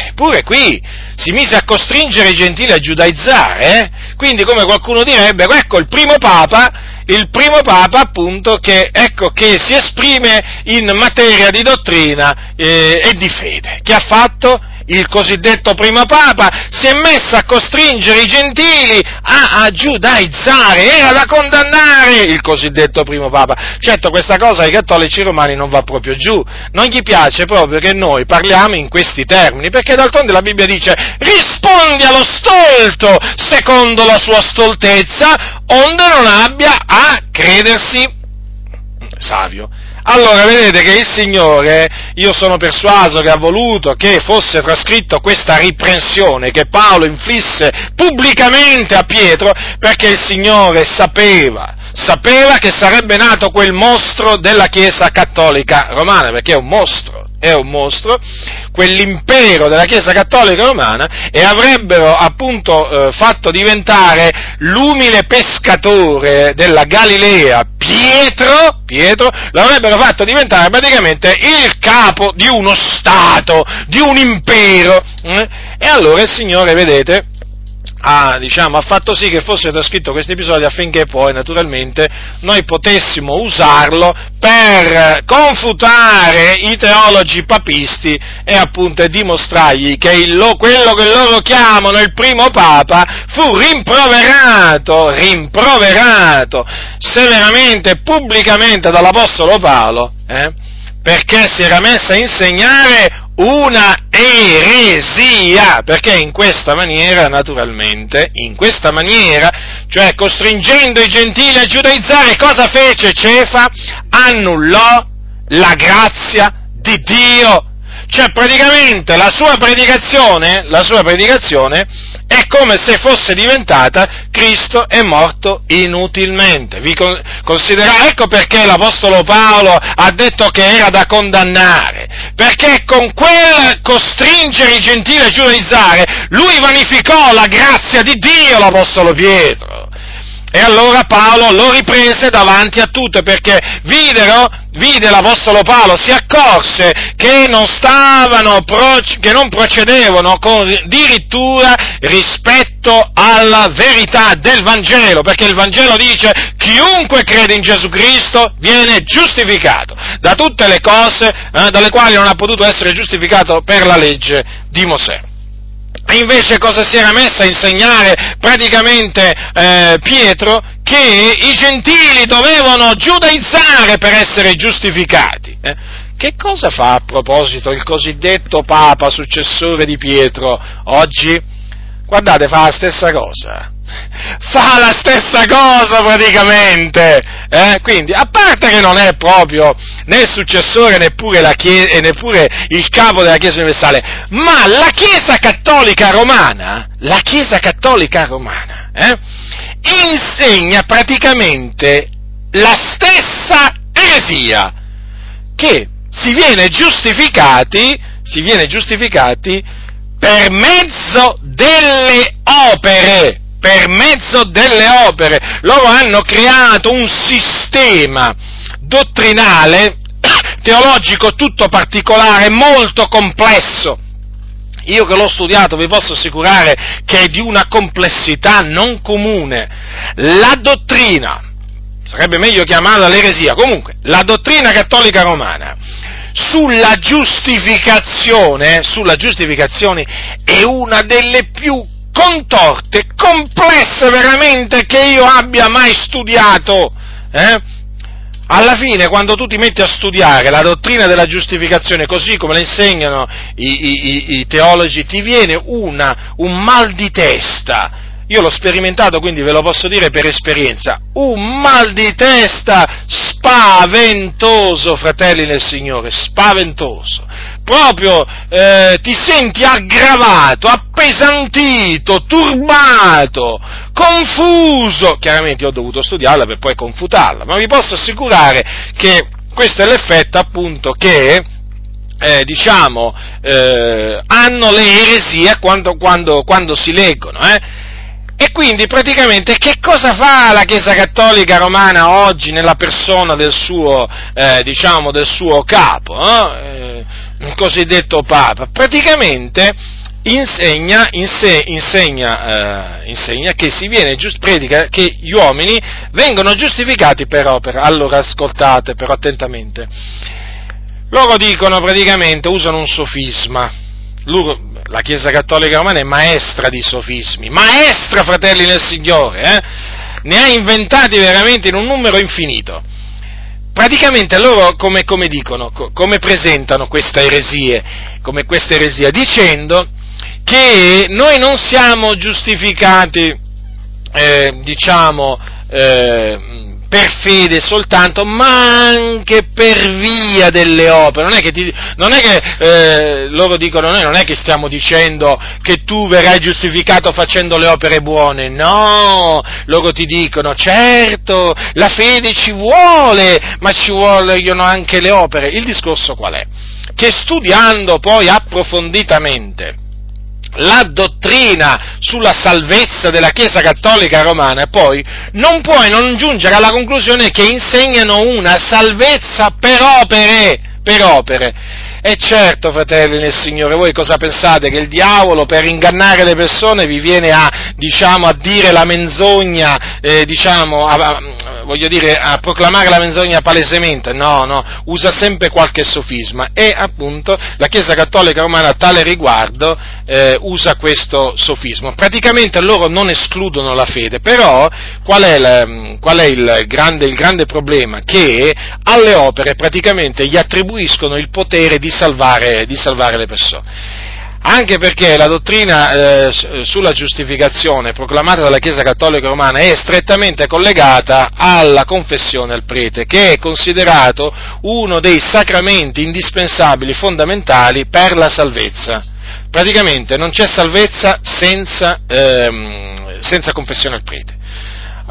Eppure qui si mise a costringere i gentili a giudaizzare, eh? quindi come qualcuno direbbe, ecco il primo papa, il primo papa appunto che, ecco, che si esprime in materia di dottrina eh, e di fede, che ha fatto il cosiddetto primo papa, si è messo a costringere i gentili a, a giudaizzare, era da condannare il cosiddetto primo papa. Certo questa cosa ai cattolici romani non va proprio giù, non gli piace proprio che noi parliamo in questi termini, perché d'altronde la Bibbia dice rispondi allo stolto secondo la sua stoltezza, onde non abbia a credersi savio. Allora vedete che il Signore, io sono persuaso che ha voluto che fosse trascritto questa riprensione che Paolo inflisse pubblicamente a Pietro perché il Signore sapeva, sapeva che sarebbe nato quel mostro della Chiesa cattolica romana, perché è un mostro è un mostro, quell'impero della Chiesa Cattolica Romana e avrebbero appunto eh, fatto diventare l'umile pescatore della Galilea, Pietro, Pietro, lo avrebbero fatto diventare praticamente il capo di uno Stato, di un impero. Eh? E allora il Signore, vedete, ha, diciamo, ha, fatto sì che fosse trascritto questo episodio affinché poi naturalmente noi potessimo usarlo per confutare i teologi papisti e appunto dimostrargli che il, quello che loro chiamano il primo papa fu rimproverato, rimproverato severamente, pubblicamente dall'Apostolo Paolo, eh, perché si era messo a insegnare una eresia, perché in questa maniera, naturalmente, in questa maniera, cioè costringendo i gentili a giudaizzare, cosa fece Cefa? Annullò la grazia di Dio. Cioè praticamente la sua predicazione, la sua predicazione è come se fosse diventata Cristo è morto inutilmente. Vi considera, ecco perché l'Apostolo Paolo ha detto che era da condannare, perché con quel costringere i gentili a giudaizzare, lui vanificò la grazia di Dio, l'Apostolo Pietro. E allora Paolo lo riprese davanti a tutte perché videro, vide l'Apostolo Paolo, si accorse che non stavano, che non procedevano con dirittura rispetto alla verità del Vangelo, perché il Vangelo dice chiunque crede in Gesù Cristo viene giustificato da tutte le cose eh, dalle quali non ha potuto essere giustificato per la legge di Mosè. E invece cosa si era messo a insegnare praticamente eh, Pietro? Che i gentili dovevano giudaizzare per essere giustificati. Eh? Che cosa fa a proposito il cosiddetto Papa successore di Pietro oggi? Guardate, fa la stessa cosa fa la stessa cosa praticamente. Eh? Quindi, a parte che non è proprio né il successore neppure, chiesa, neppure il capo della Chiesa universale, ma la Chiesa cattolica romana, la Chiesa cattolica romana, eh? insegna praticamente la stessa eresia, che si viene giustificati, si viene giustificati per mezzo delle opere per mezzo delle opere. Loro hanno creato un sistema dottrinale, teologico tutto particolare, molto complesso. Io che l'ho studiato vi posso assicurare che è di una complessità non comune. La dottrina, sarebbe meglio chiamarla l'eresia, comunque, la dottrina cattolica romana sulla giustificazione, sulla giustificazione è una delle più contorte, complesse veramente che io abbia mai studiato. Eh? Alla fine, quando tu ti metti a studiare la dottrina della giustificazione, così come la insegnano i, i, i teologi, ti viene una, un mal di testa io l'ho sperimentato, quindi ve lo posso dire per esperienza, un mal di testa spaventoso, fratelli nel Signore, spaventoso. Proprio eh, ti senti aggravato, appesantito, turbato, confuso. Chiaramente ho dovuto studiarla per poi confutarla, ma vi posso assicurare che questo è l'effetto appunto che eh, diciamo, eh, hanno le eresie quando, quando, quando si leggono. Eh? E quindi praticamente che cosa fa la Chiesa Cattolica Romana oggi nella persona del suo, eh, diciamo, del suo capo, eh? il cosiddetto Papa? Praticamente insegna, inse, insegna, eh, insegna che viene, predica che gli uomini vengono giustificati per opera. Allora ascoltate però attentamente. Loro dicono praticamente, usano un sofisma. Loro, la Chiesa Cattolica Romana è maestra di sofismi, maestra, fratelli nel Signore, eh? ne ha inventati veramente in un numero infinito. Praticamente loro come, come dicono, come presentano questa eresia, come questa eresia, dicendo che noi non siamo giustificati, eh, diciamo, eh, per fede soltanto, ma anche per via delle opere. Non è che, ti, non è che eh, loro dicono, noi non è che stiamo dicendo che tu verrai giustificato facendo le opere buone, no, loro ti dicono, certo, la fede ci vuole, ma ci vogliono anche le opere. Il discorso qual è? Che studiando poi approfonditamente, la dottrina sulla salvezza della Chiesa Cattolica Romana, poi non puoi non giungere alla conclusione che insegnano una salvezza per opere, per opere. E certo, fratelli nel Signore, voi cosa pensate? Che il diavolo per ingannare le persone vi viene a, diciamo, a dire la menzogna, eh, diciamo, a, a, voglio dire, a proclamare la menzogna palesemente? No, no, usa sempre qualche sofisma e appunto la Chiesa Cattolica Romana a tale riguardo eh, usa questo sofismo. Praticamente loro non escludono la fede, però qual è, la, qual è il, grande, il grande problema? Che alle opere praticamente gli attribuiscono il potere di salvare, di salvare le persone. Anche perché la dottrina eh, sulla giustificazione proclamata dalla Chiesa Cattolica Romana è strettamente collegata alla confessione al prete, che è considerato uno dei sacramenti indispensabili, fondamentali per la salvezza. Praticamente non c'è salvezza senza, ehm, senza confessione al prete.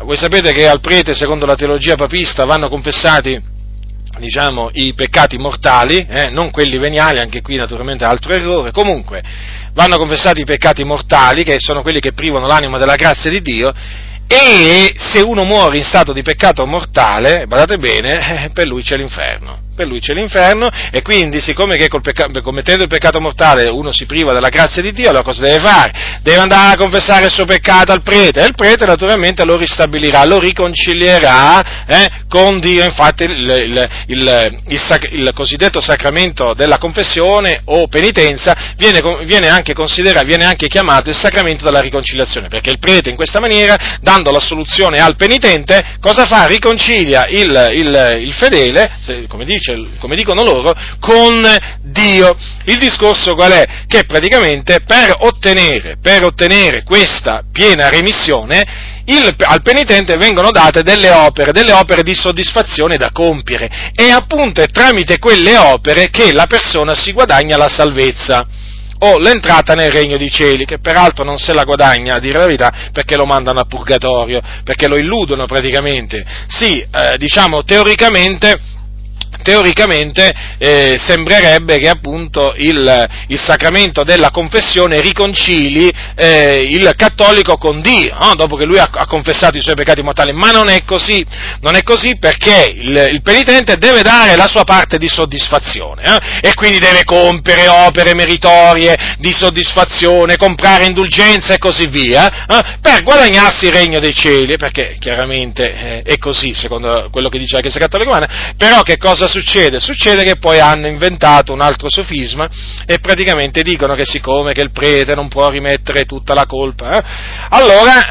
Voi sapete che al prete, secondo la teologia papista, vanno confessati diciamo, i peccati mortali, eh, non quelli veniali, anche qui naturalmente altro errore, comunque vanno confessati i peccati mortali, che sono quelli che privano l'anima della grazia di Dio, e se uno muore in stato di peccato mortale, badate bene, per lui c'è l'inferno per lui c'è l'inferno e quindi siccome che pecca- commettendo il peccato mortale uno si priva della grazia di Dio, allora cosa deve fare? Deve andare a confessare il suo peccato al prete e il prete naturalmente lo ristabilirà, lo riconcilierà eh, con Dio, infatti il, il, il, il, cosiddetto sacramento della confessione o penitenza viene, viene, anche viene anche chiamato il sacramento della riconciliazione, perché il prete in questa maniera, dando la soluzione al penitente, cosa fa? Riconcilia il, fedele, come dice pace, come dicono loro, con Dio. Il discorso qual è? Che praticamente per ottenere, per ottenere questa piena remissione, il, al penitente vengono date delle opere, delle opere di soddisfazione da compiere e appunto è tramite quelle opere che la persona si guadagna la salvezza o l'entrata nel regno di cieli, che peraltro non se la guadagna, a dire la verità, perché lo mandano a purgatorio, perché lo illudono praticamente. Sì, eh, diciamo teoricamente teoricamente eh, sembrerebbe che appunto il, il, sacramento della confessione riconcili eh, il cattolico con Dio, no? dopo che lui ha, ha, confessato i suoi peccati mortali, ma non è così, non è così perché il, il penitente deve dare la sua parte di soddisfazione eh? e quindi deve compiere opere meritorie di soddisfazione, comprare indulgenza e così via, eh? per guadagnarsi il regno dei cieli, perché chiaramente eh, è così secondo quello che dice la Chiesa Cattolica Romana, però che cosa succede? Succede che poi hanno inventato un altro sofisma e praticamente dicono che siccome che il prete non può rimettere tutta la colpa, eh, allora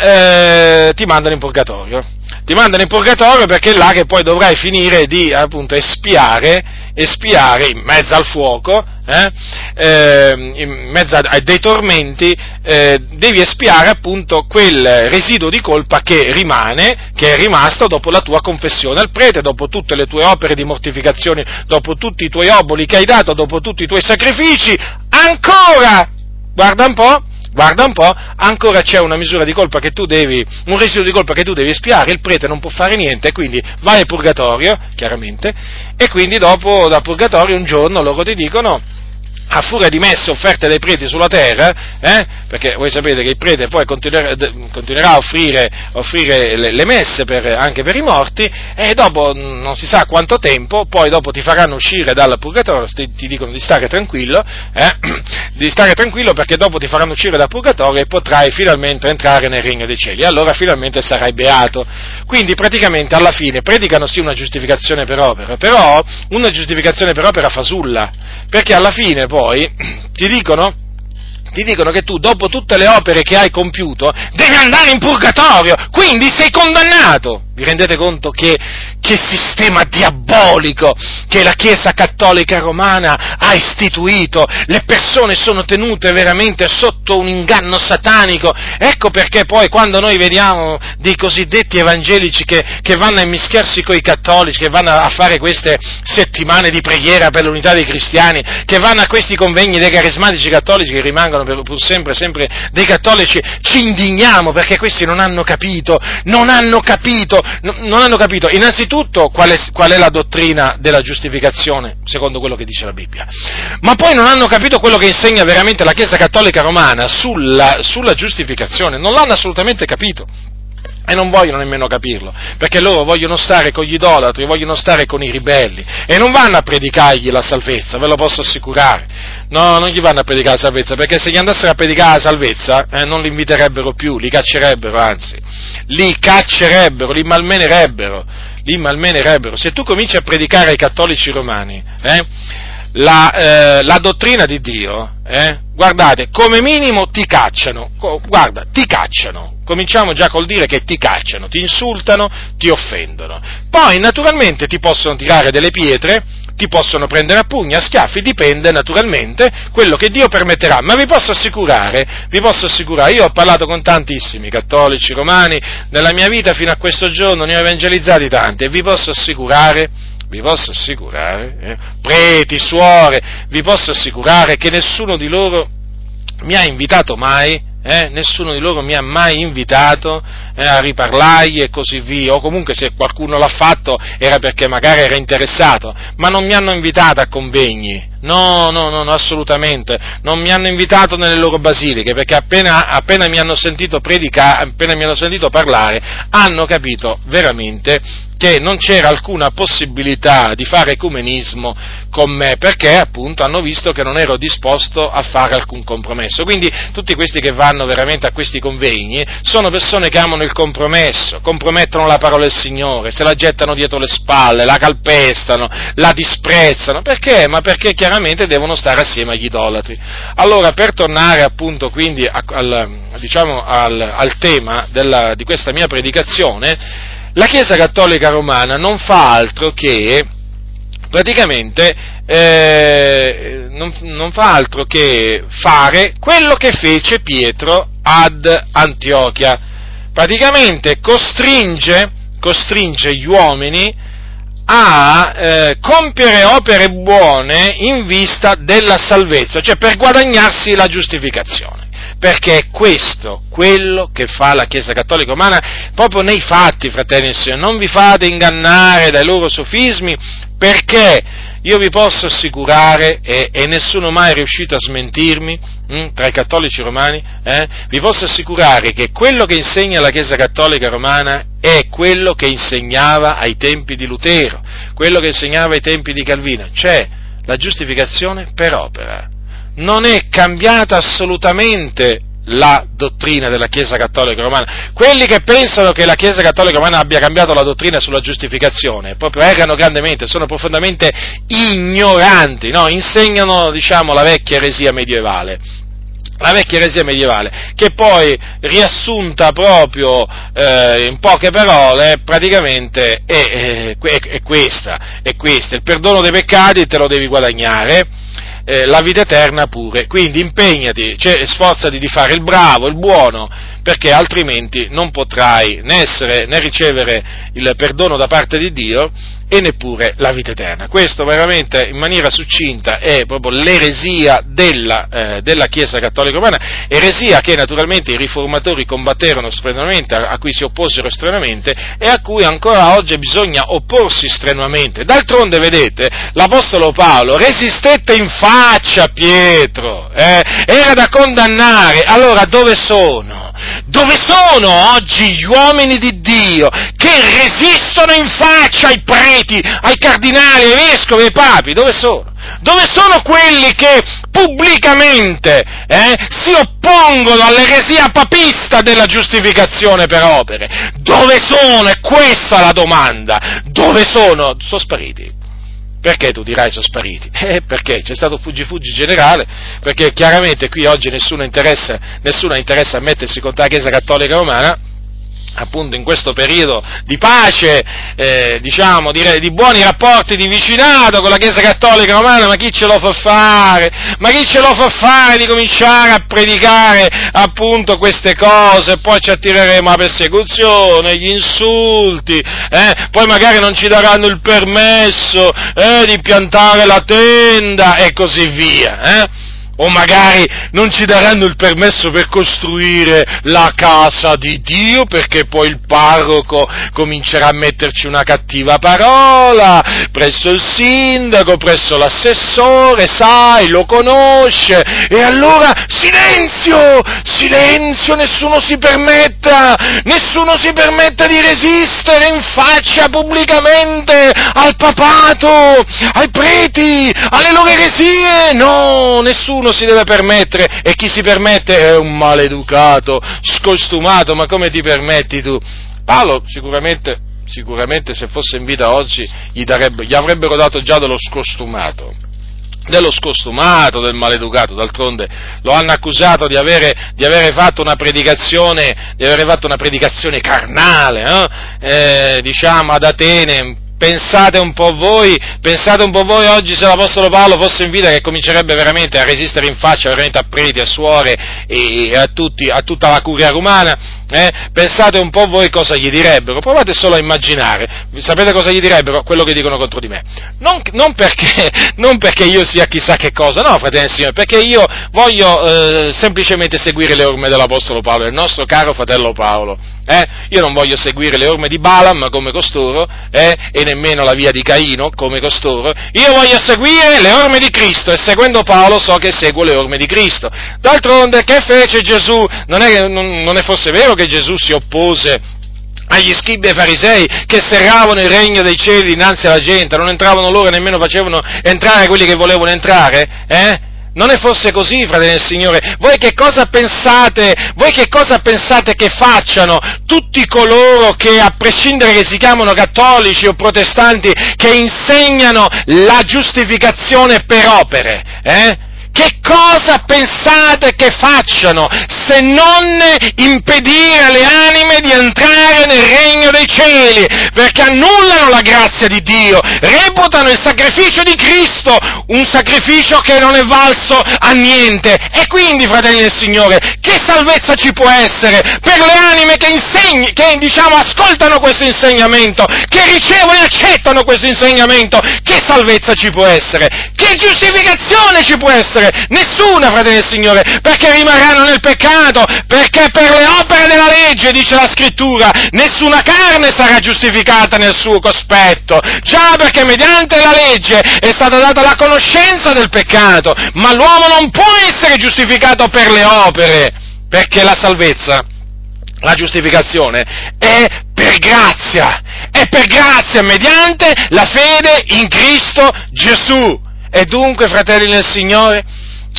eh, ti mandano in purgatorio. Ti mandano in purgatorio perché è là che poi dovrai finire di appunto espiare, espiare in mezzo al fuoco eh, eh, in mezzo a dei tormenti, eh, devi espiare appunto quel residuo di colpa che rimane, che è rimasto dopo la tua confessione al prete, dopo tutte le tue opere di mortificazione, dopo tutti i tuoi oboli che hai dato, dopo tutti i tuoi sacrifici, ancora, guarda un po', guarda un po', ancora c'è una misura di colpa che tu devi, un residuo di colpa che tu devi espiare, il prete non può fare niente, quindi vai al purgatorio, chiaramente, e quindi dopo dal purgatorio un giorno loro ti dicono a furia di messe offerte dai preti sulla terra, eh, perché voi sapete che il prete poi continuerà, continuerà a offrire, offrire le, le, messe per, anche per i morti, e dopo non si sa quanto tempo, poi dopo ti faranno uscire dal purgatorio, ti, ti dicono di stare tranquillo, eh, di stare tranquillo perché dopo ti faranno uscire dal purgatorio e potrai finalmente entrare nel regno dei cieli, allora finalmente sarai beato. Quindi praticamente alla fine predicano sì una giustificazione per opera, però una giustificazione per opera fasulla, perché alla fine poi ti dicono, ti dicono che tu dopo tutte le opere che hai compiuto devi andare in purgatorio, quindi sei condannato. Vi rendete conto che, che, sistema diabolico che la Chiesa Cattolica Romana ha istituito? Le persone sono tenute veramente sotto un inganno satanico. Ecco perché poi quando noi vediamo dei cosiddetti evangelici che, che vanno a immischiarsi con i cattolici, che vanno a fare queste settimane di preghiera per l'unità dei cristiani, che vanno a questi convegni dei carismatici cattolici che rimangono per, pur sempre, sempre dei cattolici, ci indigniamo perché questi non hanno capito, non hanno capito non hanno capito. Innanzitutto qual è, qual è, la dottrina della giustificazione, secondo quello che dice la Bibbia, ma poi non hanno capito quello che insegna veramente la Chiesa Cattolica Romana sulla, sulla giustificazione, non l'hanno assolutamente capito. E non vogliono nemmeno capirlo, perché loro vogliono stare con gli idolatri, vogliono stare con i ribelli e non vanno a predicargli la salvezza, ve lo posso assicurare. No, non gli vanno a predicare la salvezza, perché se gli andassero a predicare la salvezza eh, non li inviterebbero più, li caccerebbero, anzi, li caccerebbero, li malmenerebbero, li malmenerebbero. Se tu cominci a predicare ai cattolici romani, eh, la, eh, la, dottrina di Dio, eh, guardate, come minimo ti cacciano, guarda, ti cacciano, cominciamo già col dire che ti cacciano, ti insultano, ti offendono. Poi naturalmente ti possono tirare delle pietre, ti possono prendere a pugni, a schiaffi, dipende naturalmente quello che Dio permetterà, ma vi posso assicurare, vi posso assicurare, io ho parlato con tantissimi cattolici romani nella mia vita fino a questo giorno, ne ho evangelizzati tanti e vi posso assicurare vi posso assicurare, eh, preti, suore, vi posso assicurare che nessuno di loro mi ha invitato mai eh, nessuno di loro mi ha mai invitato eh, a riparlargli e così via, o comunque se qualcuno l'ha fatto era perché magari era interessato, ma non mi hanno invitato a convegni, no, no, no, no assolutamente, non mi hanno invitato nelle loro basiliche, perché appena, appena mi hanno sentito predicare, appena mi hanno sentito parlare, hanno capito veramente che non c'era alcuna possibilità di fare ecumenismo con me, perché appunto hanno visto che non ero disposto a fare alcun compromesso. Quindi tutti questi che vanno veramente a questi convegni sono persone che amano il compromesso, compromettono la parola del Signore, se la gettano dietro le spalle, la calpestano, la disprezzano. Perché? Ma perché chiaramente devono stare assieme agli idolatri. Allora, per tornare appunto quindi al, diciamo, al, al tema della, di questa mia predicazione, la Chiesa Cattolica Romana non fa altro che praticamente eh, non, non, fa altro che fare quello che fece Pietro ad Antiochia. Praticamente costringe, costringe gli uomini a eh, compiere opere buone in vista della salvezza, cioè per guadagnarsi la giustificazione perché è questo quello che fa la Chiesa Cattolica Romana proprio nei fatti, fratelli e signori, non vi fate ingannare dai loro sofismi, perché io vi posso assicurare, e, e nessuno mai è riuscito a smentirmi, mh, hm, tra i cattolici romani, eh, vi posso assicurare che quello che insegna la Chiesa Cattolica Romana è quello che insegnava ai tempi di Lutero, quello che insegnava ai tempi di Calvino, cioè la giustificazione per opera non è cambiata assolutamente la dottrina della Chiesa Cattolica Romana. Quelli che pensano che la Chiesa Cattolica Romana abbia cambiato la dottrina sulla giustificazione, proprio errano grandemente, sono profondamente ignoranti, no? insegnano, diciamo, la vecchia eresia medievale. La vecchia eresia medievale, che poi riassunta proprio eh, in poche parole, praticamente è, è, è, questa, è questa, il perdono dei peccati te lo devi guadagnare, eh, la vita eterna pure. Quindi impegnati, cioè, sforzati di fare il bravo, il buono, perché altrimenti non potrai né, essere, né ricevere il perdono da parte di Dio e neppure la vita eterna. Questo veramente in maniera succinta è proprio l'eresia della, eh, della Chiesa Cattolica Romana, eresia che naturalmente i riformatori combatterono strenuamente, a, a cui si opposero strenuamente e a cui ancora oggi bisogna opporsi strenuamente. D'altronde, vedete, l'Apostolo Paolo resistette in faccia a Pietro, eh, era da condannare, allora dove sono? Dove sono oggi gli uomini di Dio che resistono in faccia ai preti, ai cardinali, ai vescovi, ai papi? Dove sono? Dove sono quelli che pubblicamente eh, si oppongono all'eresia papista della giustificazione per opere? Dove sono? È questa la domanda. Dove sono? Sono spariti. Perché tu dirai sono spariti? Eh, perché c'è stato fuggi-fuggi generale, perché chiaramente qui oggi nessuno interessa, nessuno interessa a mettersi contro la Chiesa Cattolica Romana, appunto in questo periodo di pace, eh, diciamo, di, di, buoni rapporti di vicinato con la Chiesa Cattolica Romana, ma chi ce lo fa fare? Ma chi ce lo fa fare di cominciare a predicare appunto queste cose? Poi ci attireremo la persecuzione, gli insulti, eh? poi magari non ci daranno il permesso eh, di piantare la tenda e così via. O magari non ci daranno il permesso per costruire la casa di Dio perché poi il parroco comincerà a metterci una cattiva parola presso il sindaco, presso l'assessore, sai, lo conosce. E allora silenzio, silenzio, nessuno si permetta, nessuno si permetta di resistere in faccia pubblicamente al papato, ai preti, alle loro eresie, no, nessuno nessuno si deve permettere e chi si permette è un maleducato, scostumato, ma come ti permetti tu? Paolo sicuramente, sicuramente se fosse in vita oggi gli, darebbe, gli avrebbero dato già dello scostumato dello scostumato, del maleducato, d'altronde lo hanno accusato di avere, di avere, fatto, una predicazione, di avere fatto una predicazione carnale, eh? Eh, diciamo ad Atene, Pensate un po' voi, pensate un po' voi oggi se l'Apostolo Paolo fosse in vita che comincerebbe veramente a resistere in faccia veramente a preti, a suore e a, tutti, a tutta la curia romana, eh? pensate un po' voi cosa gli direbbero, provate solo a immaginare, sapete cosa gli direbbero? Quello che dicono contro di me. Non, non, perché, non perché, io sia chissà che cosa, no, fratelli e signori, perché io voglio eh, semplicemente seguire le orme dell'Apostolo Paolo, del nostro caro fratello Paolo. Eh? Io non voglio seguire le orme di Balaam come costoro eh? e nemmeno la via di Caino come costoro, io voglio seguire le orme di Cristo e seguendo Paolo so che seguo le orme di Cristo. D'altronde che fece Gesù? Non è, non, non è forse vero che Gesù si oppose agli scribi e farisei che serravano il regno dei cieli dinanzi alla gente, non entravano loro e nemmeno facevano entrare quelli che volevano entrare? Eh? Non è forse così, fratelli del Signore? Voi che cosa pensate? Voi che cosa pensate che facciano tutti coloro che, a prescindere che si chiamano cattolici o protestanti, che insegnano la giustificazione per opere? Eh? Che cosa pensate che facciano se non impedire alle anime di entrare nel regno dei cieli? Perché annullano la grazia di Dio, reputano il sacrificio di Cristo un sacrificio che non è valso a niente. E quindi, fratelli del Signore, che salvezza ci può essere per le anime che, insegni, che diciamo, ascoltano questo insegnamento, che ricevono e accettano questo insegnamento? Che salvezza ci può essere? Che giustificazione ci può essere? Nessuna, fratelli del Signore, perché rimarranno nel peccato, perché per le opere della legge, dice la scrittura, nessuna carne sarà giustificata nel suo cospetto. Già perché mediante la legge è stata data la conoscenza del peccato, ma l'uomo non può essere giustificato per le opere, perché la salvezza, la giustificazione è per grazia, è per grazia mediante la fede in Cristo Gesù. E dunque, fratelli nel Signore,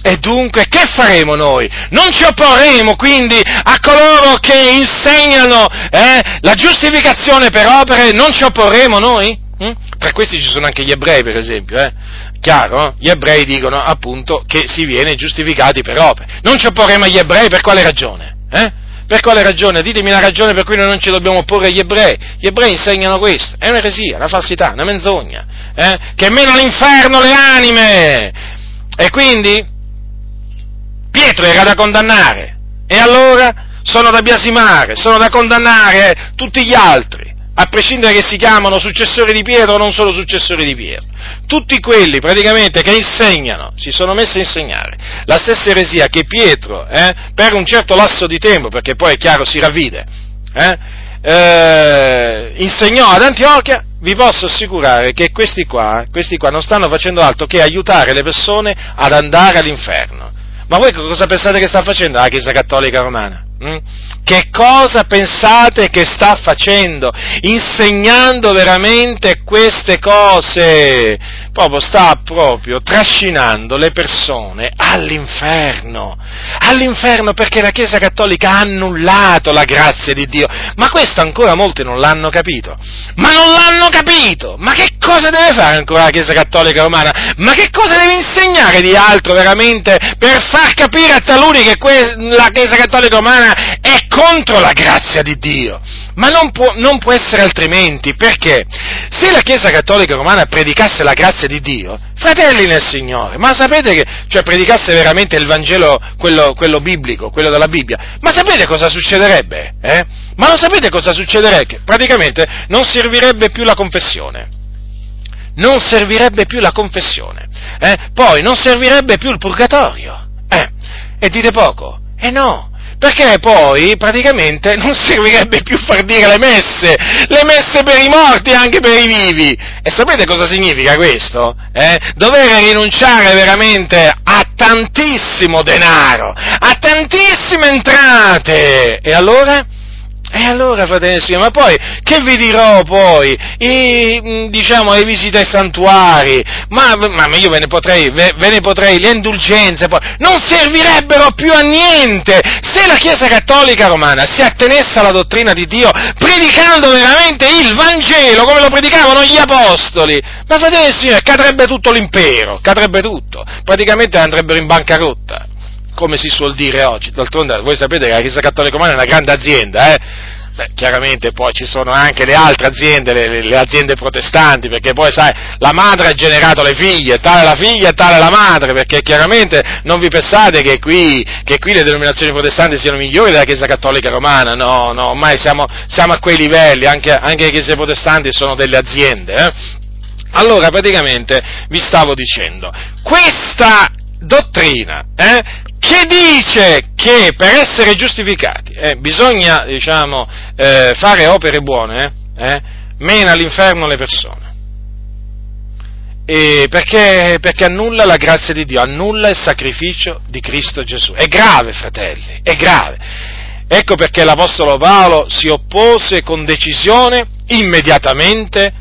e dunque che faremo noi? Non ci opporremo quindi a coloro che insegnano eh, la giustificazione per opere, non ci opporremo noi? Hm? Tra questi ci sono anche gli ebrei, per esempio, eh? Chiaro? Gli ebrei dicono appunto che si viene giustificati per opere. Non ci opporremo agli ebrei per quale ragione? Eh? Per quale ragione? Ditemi la ragione per cui noi non ci dobbiamo opporre agli ebrei. Gli ebrei insegnano questo. È un'eresia, una falsità, una menzogna. Eh? Che meno all'inferno le anime. E quindi Pietro era da condannare. E allora sono da biasimare, sono da condannare tutti gli altri a prescindere che si chiamano successori di Pietro o non solo successori di Pietro. Tutti quelli praticamente che insegnano, si sono messi a insegnare la stessa eresia che Pietro, eh, per un certo lasso di tempo, perché poi è chiaro si ravvide, eh, eh, insegnò ad Antiochia, vi posso assicurare che questi qua, questi qua non stanno facendo altro che aiutare le persone ad andare all'inferno. Ma voi cosa pensate che sta facendo la Chiesa Cattolica Romana? Mm? Che cosa pensate che sta facendo? Insegnando veramente queste cose. Proprio sta proprio trascinando le persone all'inferno. All'inferno perché la Chiesa Cattolica ha annullato la grazia di Dio. Ma questo ancora molti non l'hanno capito. Ma non l'hanno capito! Ma che cosa deve fare ancora la Chiesa Cattolica Romana? Ma che cosa deve insegnare di altro veramente per far capire a taluni che que- la Chiesa Cattolica Romana è contro la grazia di Dio. Ma non può, non può, essere altrimenti, perché se la Chiesa Cattolica Romana predicasse la grazia di Dio, fratelli nel Signore, ma sapete che, cioè predicasse veramente il Vangelo, quello, quello biblico, quello della Bibbia, ma sapete cosa succederebbe? Eh? Ma lo sapete cosa succederebbe? Praticamente non servirebbe più la confessione. Non servirebbe più la confessione. Eh? Poi non servirebbe più il purgatorio. Eh? E dite poco? Eh no, perché poi praticamente non servirebbe più far dire le messe, le messe per i morti e anche per i vivi. E sapete cosa significa questo? Eh? Dover rinunciare veramente a tantissimo denaro, a tantissime entrate. E allora? E allora, fratelli e ma poi, che vi dirò poi? I, mm, diciamo, le visite ai santuari, ma, ma io ve ne, potrei, ve, ve ne potrei, le indulgenze, poi, non servirebbero più a niente se la Chiesa Cattolica Romana si attenesse alla dottrina di Dio, predicando veramente il Vangelo come lo predicavano gli Apostoli. Ma fratelli e cadrebbe tutto l'impero, cadrebbe tutto, praticamente andrebbero in bancarotta come si suol dire oggi. D'altronde voi sapete che la Chiesa Cattolica Romana è una grande azienda, eh? Beh, chiaramente poi ci sono anche le altre aziende, le, le, aziende protestanti, perché poi sai, la madre ha generato le figlie, tale la figlia e tale la madre, perché chiaramente non vi pensate che qui, che qui le denominazioni protestanti siano migliori della Chiesa Cattolica Romana, no, no, ormai siamo, siamo a quei livelli, anche, anche, le Chiese protestanti sono delle aziende. Eh? Allora, praticamente, vi stavo dicendo, questa dottrina eh, che dice che per essere giustificati eh, bisogna diciamo, eh, fare opere buone, eh, mena all'inferno le persone. Perché, perché, annulla la grazia di Dio, annulla il sacrificio di Cristo Gesù. È grave, fratelli, è grave. Ecco perché l'Apostolo Paolo si oppose con decisione immediatamente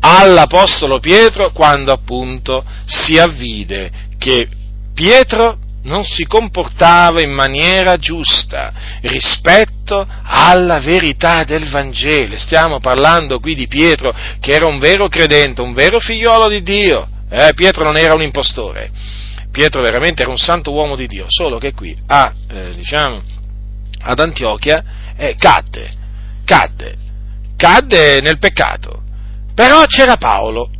all'Apostolo Pietro quando appunto si avvide che Pietro non si comportava in maniera giusta rispetto alla verità del Vangelo. Stiamo parlando qui di Pietro che era un vero credente, un vero figliolo di Dio. Eh, Pietro non era un impostore. Pietro veramente era un santo uomo di Dio, solo che qui a, eh, diciamo, ad Antiochia eh, cadde, cadde, cadde nel peccato. Però c'era Paolo,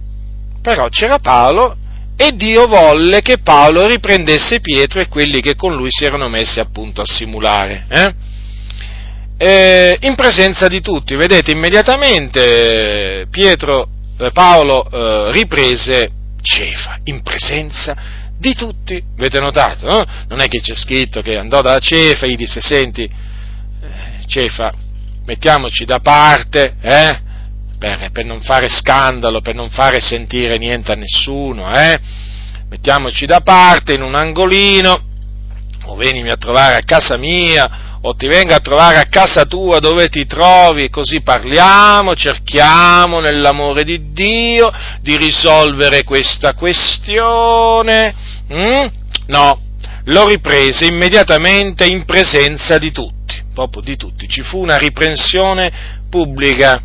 però c'era Paolo e Dio volle che Paolo riprendesse Pietro e quelli che con lui si erano messi appunto a simulare. Eh? Eh, in presenza di tutti, vedete, immediatamente Pietro, eh, Paolo eh, riprese Cefa, in presenza di tutti, avete notato? No? Non è che c'è scritto che andò da Cefa e gli disse, senti, eh, Cefa, mettiamoci da parte, eh? Per, per, non fare scandalo, per non fare sentire niente a nessuno, eh? mettiamoci da parte in un angolino, o venimi a trovare a casa mia, o ti venga a trovare a casa tua dove ti trovi, così parliamo, cerchiamo nell'amore di Dio di risolvere questa questione. Mm? No, lo riprese immediatamente in presenza di tutti, proprio di tutti. Ci fu una riprensione pubblica.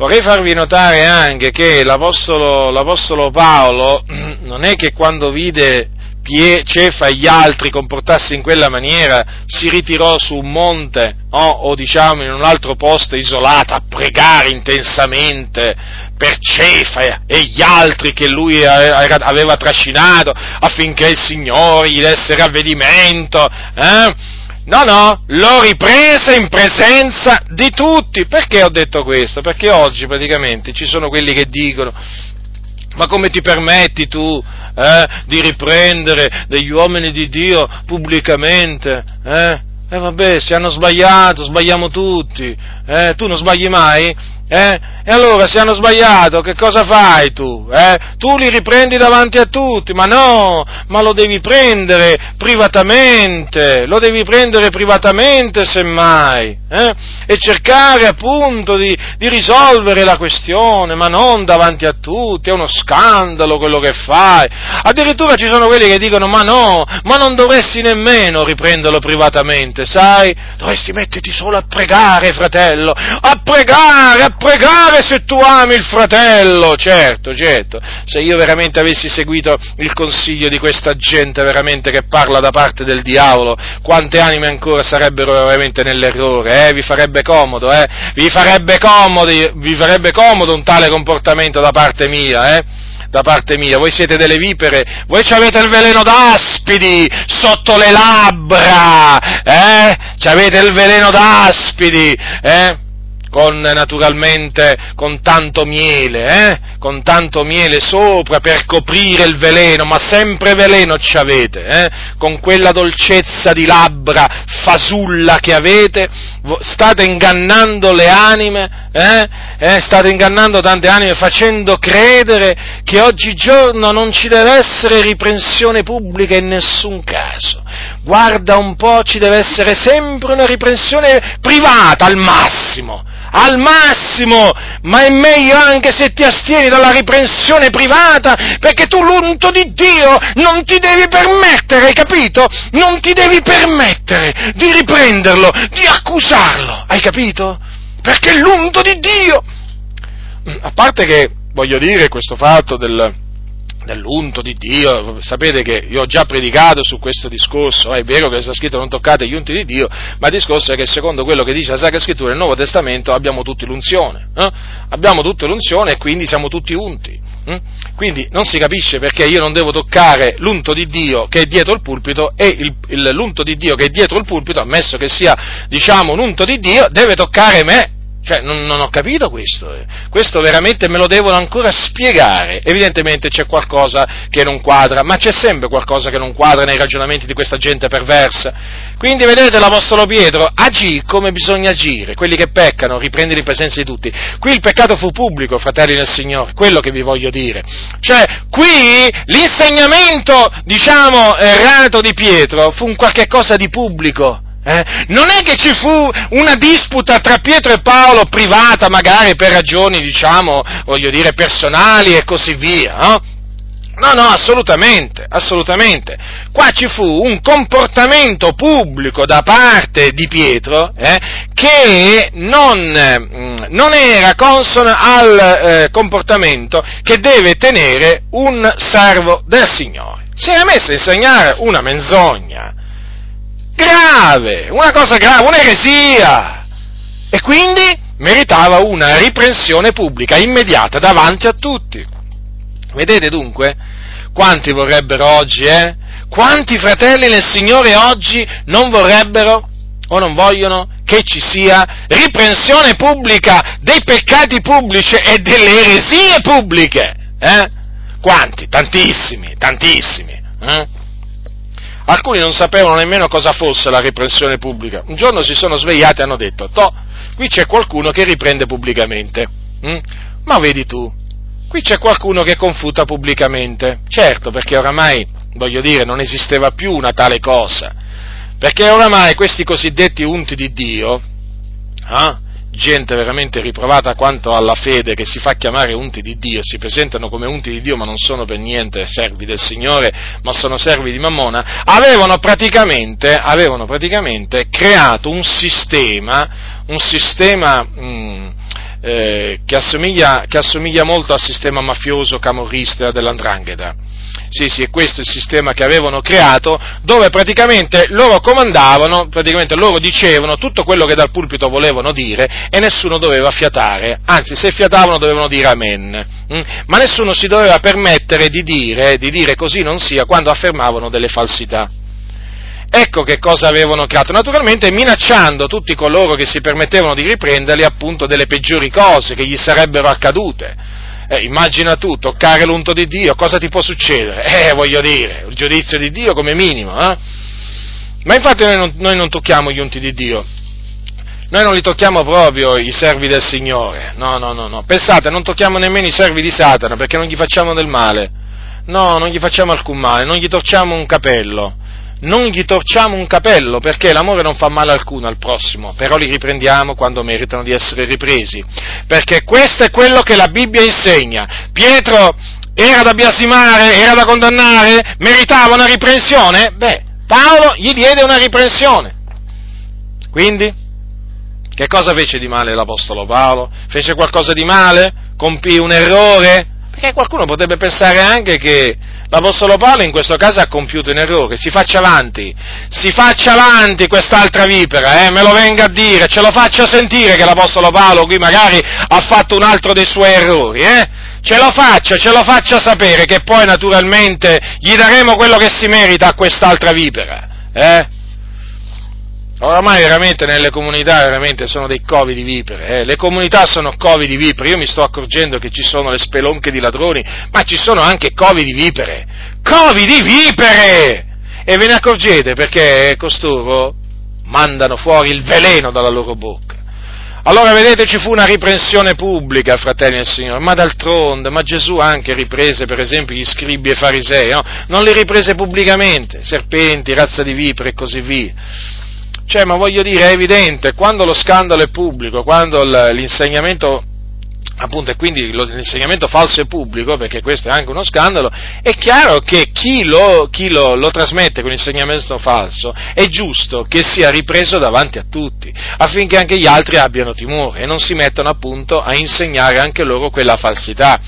Vorrei farvi notare anche che l'Apostolo, l'Apostolo Paolo non è che quando vide Pie, Cefa e gli altri comportarsi in quella maniera si ritirò su un monte oh, o diciamo in un altro posto isolato a pregare intensamente per Cefa e gli altri che lui aveva trascinato affinché il Signore gli desse ravvedimento. Eh? No, no, lo riprese in presenza di tutti. Perché ho detto questo? Perché oggi praticamente ci sono quelli che dicono, ma come ti permetti tu eh, di riprendere degli uomini di Dio pubblicamente? Eh? E eh vabbè, se hanno sbagliato, sbagliamo tutti. Eh? Tu non sbagli mai? Eh? E allora se hanno sbagliato, che cosa fai tu? Eh? Tu li riprendi davanti a tutti, ma no, ma lo devi prendere privatamente, lo devi prendere privatamente semmai, eh? e cercare appunto di, di, risolvere la questione, ma non davanti a tutti, è uno scandalo quello che fai. Addirittura ci sono quelli che dicono, ma no, ma non dovresti nemmeno riprenderlo privatamente, sai? Dovresti metterti solo a pregare, fratello, a pregare, a pregare se tu ami il fratello, certo, certo, se io veramente avessi seguito il consiglio di questa gente veramente che parla da parte del diavolo, quante anime ancora sarebbero veramente nell'errore, eh? vi farebbe comodo, eh? vi, farebbe comodo vi farebbe comodo un tale comportamento da parte mia, eh? da parte mia, voi siete delle vipere, voi avete il veleno d'aspidi sotto le labbra, eh? avete il veleno d'aspidi, eh? Con naturalmente con tanto miele, eh? con tanto miele sopra per coprire il veleno, ma sempre veleno ci avete, eh? con quella dolcezza di labbra fasulla che avete, state ingannando le anime, eh? eh? state ingannando tante anime facendo credere che oggigiorno non ci deve essere riprensione pubblica in nessun caso. Guarda un po', ci deve essere sempre una riprensione privata al massimo al massimo, ma è meglio anche se ti astieni dalla riprensione privata, perché tu l'unto di Dio non ti devi permettere, hai capito? Non ti devi permettere di riprenderlo, di accusarlo, hai capito? Perché l'unto di Dio. A parte che, voglio dire, questo fatto del, dell'unto di Dio, sapete che io ho già predicato su questo discorso, è vero che sta scritto non toccate gli unti di Dio, ma il discorso è che secondo quello che dice la Sacra Scrittura nel Nuovo Testamento abbiamo tutti l'unzione, eh? abbiamo tutti l'unzione e quindi siamo tutti unti. Eh? Quindi non si capisce perché io non devo toccare l'unto di Dio che è dietro il pulpito e il, il, l'unto di Dio che è dietro il pulpito, ammesso che sia diciamo un unto di Dio, deve toccare me cioè, non, non, ho capito questo. Eh. Questo veramente me lo devono ancora spiegare. Evidentemente c'è qualcosa che non quadra, ma c'è sempre qualcosa che non quadra nei ragionamenti di questa gente perversa. Quindi vedete l'Apostolo Pietro agì come bisogna agire. Quelli che peccano, riprendi in presenza di tutti. Qui il peccato fu pubblico, fratelli del Signore, quello che vi voglio dire. Cioè, qui l'insegnamento, diciamo, errato di Pietro fu un qualche cosa di pubblico eh? Non è che ci fu una disputa tra Pietro e Paolo privata, magari per ragioni, diciamo, voglio dire, personali e così via, no? No, no, assolutamente, assolutamente. Qua ci fu un comportamento pubblico da parte di Pietro eh, che non, mm, non, era consono al eh, comportamento che deve tenere un servo del Signore. Si era messo a insegnare una menzogna grave, una cosa grave, un'eresia. E quindi meritava una riprensione pubblica immediata davanti a tutti. Vedete dunque quanti vorrebbero oggi, eh? Quanti fratelli nel Signore oggi non vorrebbero o non vogliono che ci sia riprensione pubblica dei peccati pubblici e delle eresie pubbliche? Eh? Quanti? Tantissimi, tantissimi. Eh? Alcuni non sapevano nemmeno cosa fosse la riprensione pubblica. Un giorno si sono svegliati e hanno detto, toh, qui c'è qualcuno che riprende pubblicamente. Mm? Ma vedi tu, Qui c'è qualcuno che confuta pubblicamente, certo, perché oramai, voglio dire, non esisteva più una tale cosa, perché oramai questi cosiddetti unti di Dio, eh, gente veramente riprovata quanto alla fede che si fa chiamare unti di Dio, si presentano come unti di Dio ma non sono per niente servi del Signore, ma sono servi di Mammona, avevano praticamente, avevano praticamente creato un sistema, un sistema mh, mm, eh, che, assomiglia, che, assomiglia, molto al sistema mafioso camorrista dell'Andrangheta. Sì, sì, è questo il sistema che avevano creato, dove praticamente loro comandavano, praticamente loro dicevano tutto quello che dal pulpito volevano dire e nessuno doveva fiatare, anzi se fiatavano dovevano dire amen, mm? ma nessuno si doveva permettere di dire, di dire così non sia quando affermavano delle falsità. Ecco che cosa avevano creato, naturalmente minacciando tutti coloro che si permettevano di riprenderli appunto delle peggiori cose che gli sarebbero accadute. Eh, immagina tu, toccare l'unto di Dio, cosa ti può succedere? Eh, voglio dire, il giudizio di Dio come minimo, eh? Ma infatti noi non, noi non tocchiamo gli unti di Dio, noi non li tocchiamo proprio i servi del Signore, no, no, no, no. Pensate, non tocchiamo nemmeno i servi di Satana perché non gli facciamo del male, no, non gli facciamo alcun male, non gli torciamo un capello, non gli torciamo un capello perché l'amore non fa male alcuno al prossimo, però li riprendiamo quando meritano di essere ripresi, perché questo è quello che la Bibbia insegna. Pietro era da biasimare, era da condannare, meritava una riprensione? Beh, Paolo gli diede una riprensione. Quindi, che cosa fece di male l'Apostolo Paolo? Fece qualcosa di male? Compì un errore? Perché qualcuno potrebbe pensare anche che l'Apostolo Paolo in questo caso ha compiuto un errore, si faccia avanti, si faccia avanti quest'altra vipera, eh, me lo venga a dire, ce lo faccia sentire che l'Apostolo Paolo qui magari ha fatto un altro dei suoi errori, eh? ce lo faccia, ce lo faccia sapere che poi naturalmente gli daremo quello che si merita a quest'altra vipera, eh? Oramai veramente nelle comunità veramente sono dei covi di vipere, eh? le comunità sono covi di vipere, io mi sto accorgendo che ci sono le spelonche di ladroni, ma ci sono anche covi di vipere, covi di vipere! E ve ne accorgete perché costoro mandano fuori il veleno dalla loro bocca. Allora vedete ci fu una riprensione pubblica, fratelli del Signore, ma d'altronde, ma Gesù anche riprese per esempio gli scribi e farisei, no? non li riprese pubblicamente, serpenti, razza di vipere e così via. Cioè, ma voglio dire, è evidente, quando lo scandalo è pubblico, quando l'insegnamento appunto, e quindi l'insegnamento falso è pubblico, perché questo è anche uno scandalo, è chiaro che chi lo, chi lo, lo trasmette con l'insegnamento falso è giusto che sia ripreso davanti a tutti, affinché anche gli altri abbiano timore e non si mettano appunto a insegnare anche loro quella falsità.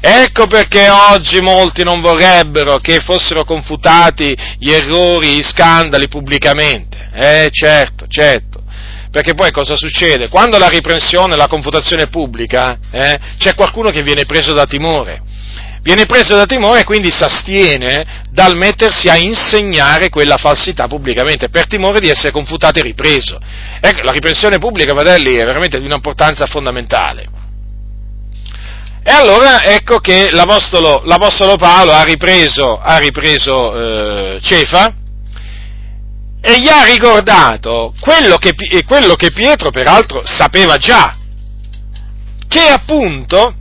Ecco perché oggi molti non vorrebbero che fossero confutati gli errori, gli scandali pubblicamente. Eh certo, certo perché poi cosa succede? Quando la riprensione, la confutazione è pubblica, eh, c'è qualcuno che viene preso da timore. Viene preso da timore e quindi si astiene dal mettersi a insegnare quella falsità pubblicamente, per timore di essere confutato e ripreso. Ecco, la riprensione pubblica, fratelli, è veramente di un'importanza fondamentale. E allora ecco che l'Apostolo, l'Apostolo Paolo ha ripreso, ha ripreso eh, Cefa, e gli ha ricordato quello che, quello che Pietro peraltro sapeva già, che appunto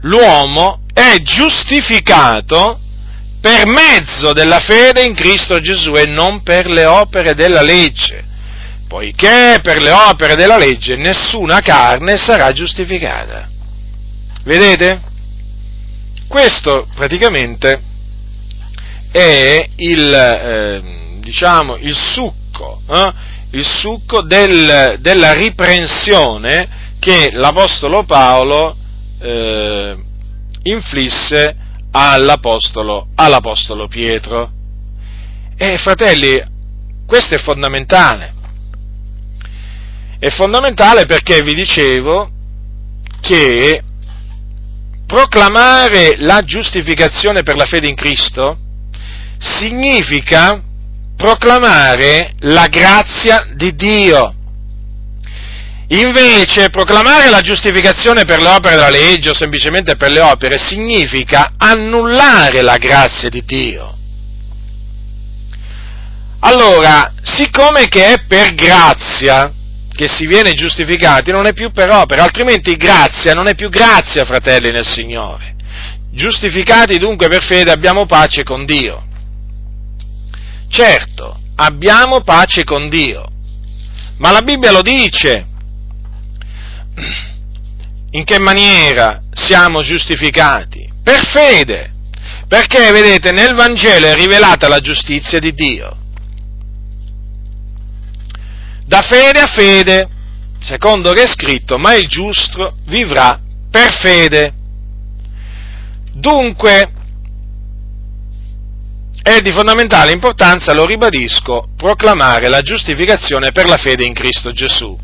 l'uomo è giustificato per mezzo della fede in Cristo Gesù e non per le opere della legge, poiché per le opere della legge nessuna carne sarà giustificata. Vedete? questo praticamente è il, eh, diciamo, il succo, eh, il succo del, della riprensione che l'Apostolo Paolo eh, inflisse all'Apostolo, all'Apostolo Pietro. E fratelli, questo è fondamentale. È fondamentale perché vi dicevo che proclamare la giustificazione per la fede in Cristo significa proclamare la grazia di Dio. Invece proclamare la giustificazione per le opere della legge o semplicemente per le opere significa annullare la grazia di Dio. Allora, siccome che è per grazia che si viene giustificati, non è più per opere, altrimenti grazia non è più grazia, fratelli nel Signore. Giustificati dunque per fede abbiamo pace con Dio. Certo, abbiamo pace con Dio, ma la Bibbia lo dice. In che maniera siamo giustificati? Per fede, perché vedete nel Vangelo è rivelata la giustizia di Dio. Da fede a fede, secondo che è scritto, ma il giusto vivrà per fede. Dunque, è di fondamentale importanza, lo ribadisco, proclamare la giustificazione per la fede in Cristo Gesù,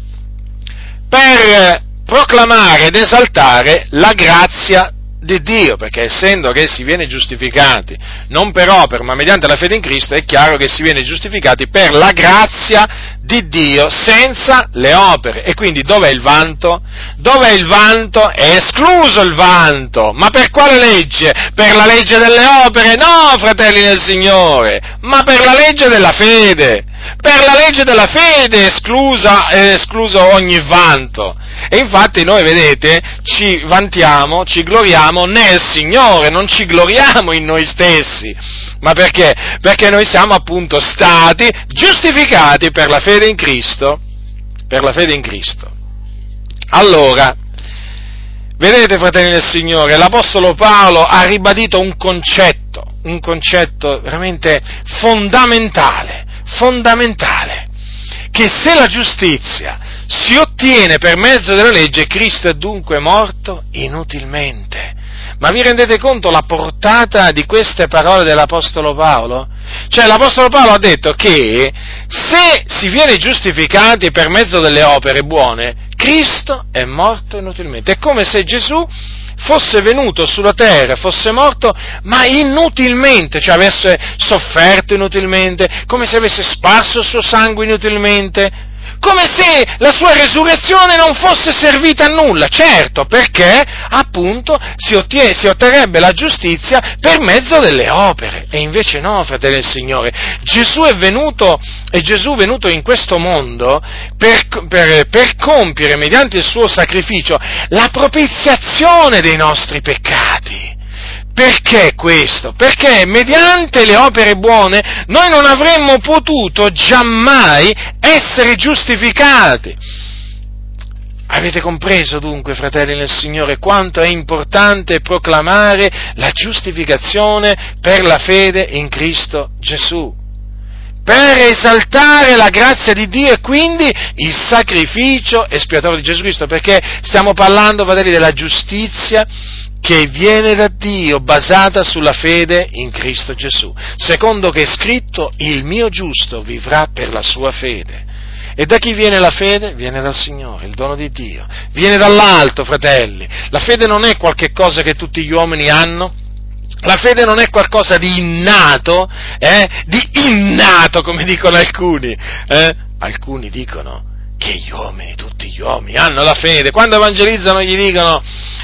per proclamare ed esaltare la grazia di Dio, perché essendo che si viene giustificati non per opera, ma mediante la fede in Cristo, è chiaro che si viene giustificati per la grazia di Dio senza le opere. E quindi dov'è il vanto? Dov'è il vanto? È escluso il vanto. Ma per quale legge? Per la legge delle opere? No, fratelli del Signore, ma per la legge della fede. Per la legge della fede esclusa, è escluso ogni vanto. E infatti noi, vedete, ci vantiamo, ci gloriamo nel Signore, non ci gloriamo in noi stessi. Ma perché? Perché noi siamo appunto stati giustificati per la fede in Cristo. Per la fede in Cristo. Allora, vedete fratelli del Signore, l'Apostolo Paolo ha ribadito un concetto, un concetto veramente fondamentale, fondamentale, che se la giustizia si ottiene per mezzo della legge, Cristo è dunque morto inutilmente. Ma vi rendete conto la portata di queste parole dell'Apostolo Paolo? Cioè l'Apostolo Paolo ha detto che se si viene giustificati per mezzo delle opere buone, Cristo è morto inutilmente. È come se Gesù fosse venuto sulla terra, fosse morto, ma inutilmente, cioè avesse sofferto inutilmente, come se avesse sparso il suo sangue inutilmente, come se la sua resurrezione non fosse servita a nulla, certo, perché appunto si, ottiene, si otterrebbe la giustizia per mezzo delle opere, e invece no, fratelli del Signore, Gesù è venuto, è Gesù venuto in questo mondo per, per, per compiere, mediante il suo sacrificio, la propiziazione dei nostri peccati. Perché questo? Perché mediante le opere buone noi non avremmo potuto giammai essere giustificati. Avete compreso dunque, fratelli nel Signore, quanto è importante proclamare la giustificazione per la fede in Cristo Gesù? Per esaltare la grazia di Dio e quindi il sacrificio espiatorio di Gesù Cristo, perché stiamo parlando, fratelli, della giustizia che viene da Dio basata sulla fede in Cristo Gesù. Secondo che è scritto, il mio giusto vivrà per la sua fede. E da chi viene la fede? Viene dal Signore, il dono di Dio. Viene dall'alto, fratelli. La fede non è qualche cosa che tutti gli uomini hanno. La fede non è qualcosa di innato, eh? di innato, come dicono alcuni. Eh? Alcuni dicono che gli uomini, tutti gli uomini, hanno la fede. Quando evangelizzano gli dicono,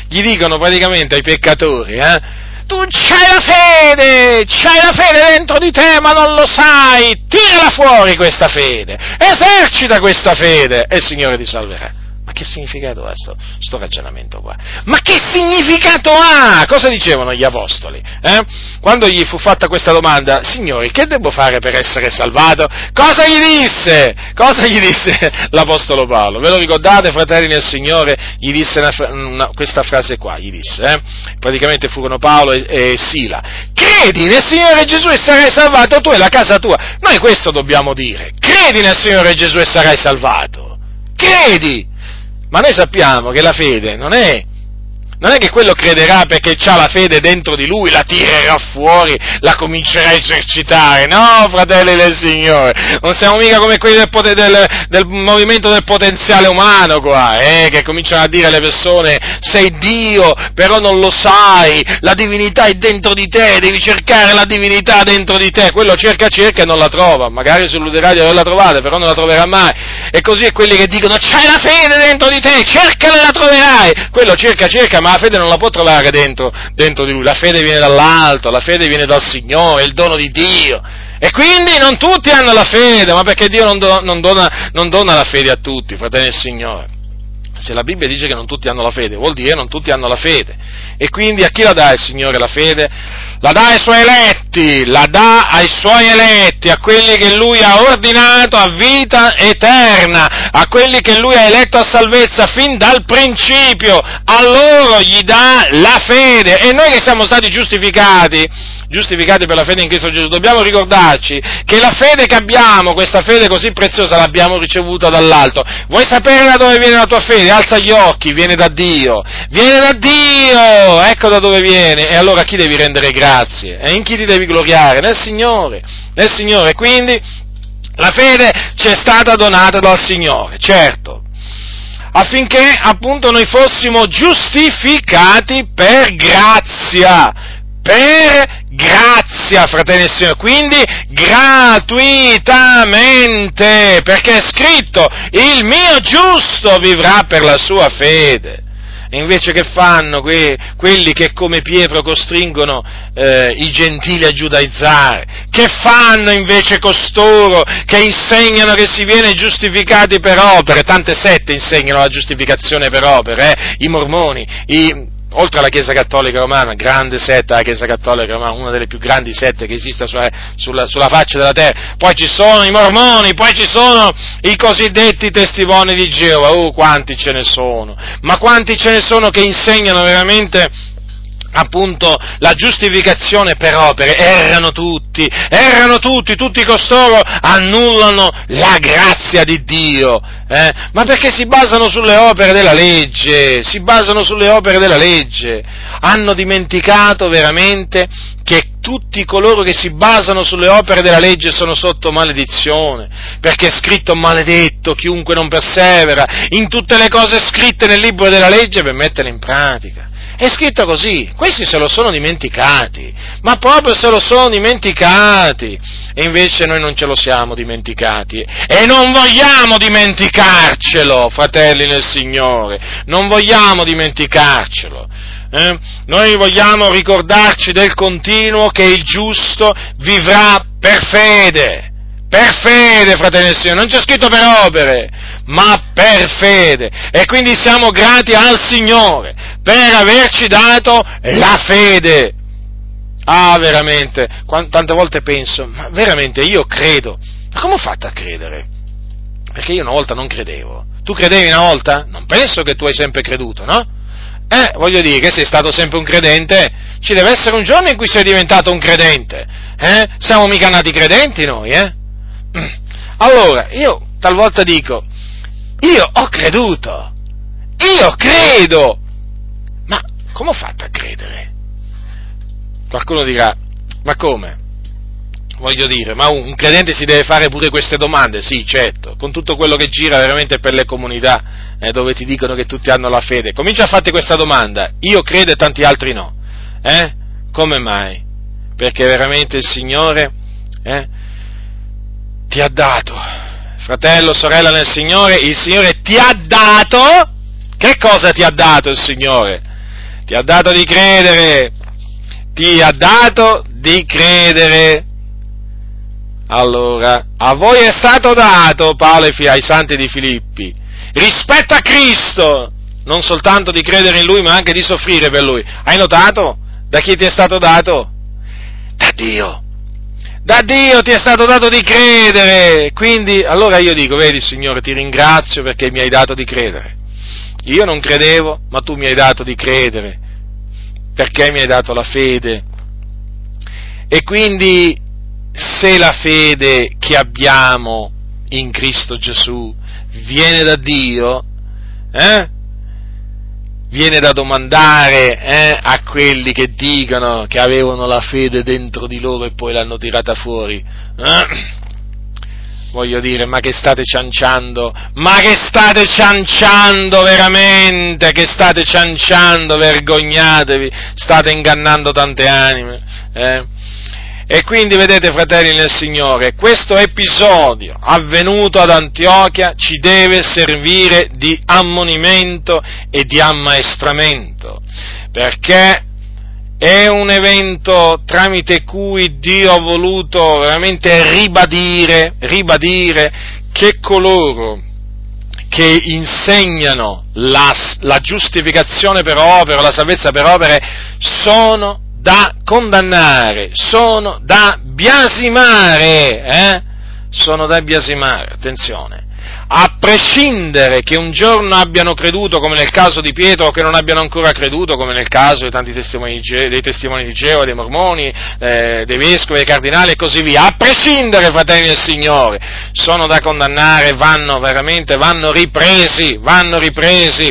gli dicono praticamente ai peccatori, eh? Tu c'hai la fede, c'hai la fede dentro di te, ma non lo sai. Tirala fuori questa fede, esercita questa fede e il Signore ti salverà. Che significato ha sto, sto ragionamento qua? Ma che significato ha? Cosa dicevano gli apostoli? Eh? Quando gli fu fatta questa domanda, signori, che devo fare per essere salvato? Cosa gli disse? Cosa gli disse l'apostolo Paolo? Ve lo ricordate, fratelli nel Signore? Gli disse una, una, questa frase qua, gli disse, eh? praticamente furono Paolo e, e Sila, credi nel Signore Gesù e sarai salvato tu e la casa tua. Noi questo dobbiamo dire, credi nel Signore Gesù e sarai salvato. Credi! Ma noi sappiamo che la fede non è non è che quello crederà perché ha la fede dentro di lui, la tirerà fuori, la comincerà a esercitare. No, fratelli del Signore, non siamo mica come quelli del, poten- del, del movimento del potenziale umano qua, eh, che cominciano a dire alle persone sei Dio, però non lo sai, la divinità è dentro di te, devi cercare la divinità dentro di te. Quello cerca, cerca e non la trova, magari si illuderà di averla trovata, però non la troverà mai. E così è quelli che dicono c'hai la fede dentro di te, cercala e la troverai. Quello cerca, cerca, ma la fede non la può trovare dentro, dentro di lui, la fede viene dall'alto, la fede viene dal Signore, il dono di Dio. E quindi non tutti hanno la fede, ma perché Dio non, do, non, dona, non dona la fede a tutti, fratelli del Signore. Se la Bibbia dice che non tutti hanno la fede, vuol dire che non tutti hanno la fede. E quindi a chi la dà il Signore la fede? La dà ai suoi eletti, la dà ai suoi eletti, a quelli che Lui ha ordinato a vita eterna, a quelli che Lui ha eletto a salvezza fin dal principio. A loro gli dà la fede. E noi che siamo stati giustificati, giustificati per la fede in Cristo Gesù, dobbiamo ricordarci che la fede che abbiamo, questa fede così preziosa, l'abbiamo ricevuta dall'alto. Vuoi sapere da dove viene la tua fede? Alza gli occhi, viene da Dio. Viene da Dio! Ecco da dove viene. E allora a chi devi rendere grazie? E in chi ti devi gloriare? Nel Signore. Nel Signore. Quindi la fede ci è stata donata dal Signore, certo affinché appunto noi fossimo giustificati per grazia, per grazia, fratelli e signori, quindi gratuitamente, perché è scritto, il mio giusto vivrà per la sua fede. E invece che fanno que- quelli che come Pietro costringono eh, i gentili a giudaizzare? Che fanno invece costoro che insegnano che si viene giustificati per opere? Tante sette insegnano la giustificazione per opere, eh? i mormoni, i, oltre alla Chiesa Cattolica Romana, grande setta la Chiesa Cattolica Romana, una delle più grandi sette che esista sulla, sulla, sulla, faccia della terra, poi ci sono i mormoni, poi ci sono i cosiddetti testimoni di Geova, oh quanti ce ne sono, ma quanti ce ne sono che insegnano veramente appunto la giustificazione per opere, errano tutti, errano tutti, tutti costoro annullano la grazia di Dio, eh? ma perché si basano sulle opere della legge, si basano sulle opere della legge, hanno dimenticato veramente che tutti coloro che si basano sulle opere della legge sono sotto maledizione, perché è scritto maledetto chiunque non persevera in tutte le cose scritte nel libro della legge per metterle in pratica. È scritto così, questi se lo sono dimenticati, ma proprio se lo sono dimenticati. E invece noi non ce lo siamo dimenticati. E non vogliamo dimenticarcelo, fratelli nel Signore, non vogliamo dimenticarcelo. Eh? Noi vogliamo ricordarci del continuo che il giusto vivrà per fede. Per fede, fratelli del Signore, non c'è scritto per opere, ma per fede. E quindi siamo grati al Signore per averci dato la fede. Ah, veramente, tante volte penso, ma veramente io credo, ma come ho fatto a credere? Perché io una volta non credevo. Tu credevi una volta? Non penso che tu hai sempre creduto, no? Eh, voglio dire che sei stato sempre un credente, ci deve essere un giorno in cui sei diventato un credente, eh? Siamo mica nati credenti noi, eh? Allora, io talvolta dico, io ho creduto, io credo, ma come ho fatto a credere? Qualcuno dirà, ma come? Voglio dire, ma un credente si deve fare pure queste domande? Sì, certo, con tutto quello che gira veramente per le comunità eh, dove ti dicono che tutti hanno la fede. Comincia a farti questa domanda, io credo e tanti altri no. Eh? Come mai? Perché veramente il Signore eh, ti ha dato, fratello, sorella nel Signore, il Signore ti ha dato, che cosa ti ha dato il Signore? Ti ha dato di credere, ti ha dato di credere. Allora, a voi è stato dato, Paolo ai santi di Filippi, rispetto a Cristo, non soltanto di credere in Lui, ma anche di soffrire per Lui. Hai notato? Da chi ti è stato dato? Da Dio. Da Dio ti è stato dato di credere. Quindi, allora io dico, vedi Signore, ti ringrazio perché mi hai dato di credere. Io non credevo, ma tu mi hai dato di credere, perché mi hai dato la fede. E quindi, se la fede che abbiamo in Cristo Gesù viene da Dio, eh? Viene da domandare eh, a quelli che dicono che avevano la fede dentro di loro e poi l'hanno tirata fuori. Eh? Voglio dire, ma che state cianciando? Ma che state cianciando veramente? Che state cianciando? Vergognatevi, state ingannando tante anime. Eh? E quindi vedete, fratelli nel Signore, questo episodio avvenuto ad Antiochia ci deve servire di ammonimento e di ammaestramento, perché è un evento tramite cui Dio ha voluto veramente ribadire, ribadire che coloro che insegnano la, la giustificazione per opere, la salvezza per opere, sono da condannare, sono da biasimare, eh? sono da biasimare, attenzione a prescindere che un giorno abbiano creduto, come nel caso di Pietro, o che non abbiano ancora creduto, come nel caso dei tanti testimoni, dei testimoni di Geo, dei mormoni, eh, dei vescovi, dei cardinali e così via, a prescindere, fratelli del Signore, sono da condannare, vanno veramente, vanno ripresi, vanno ripresi.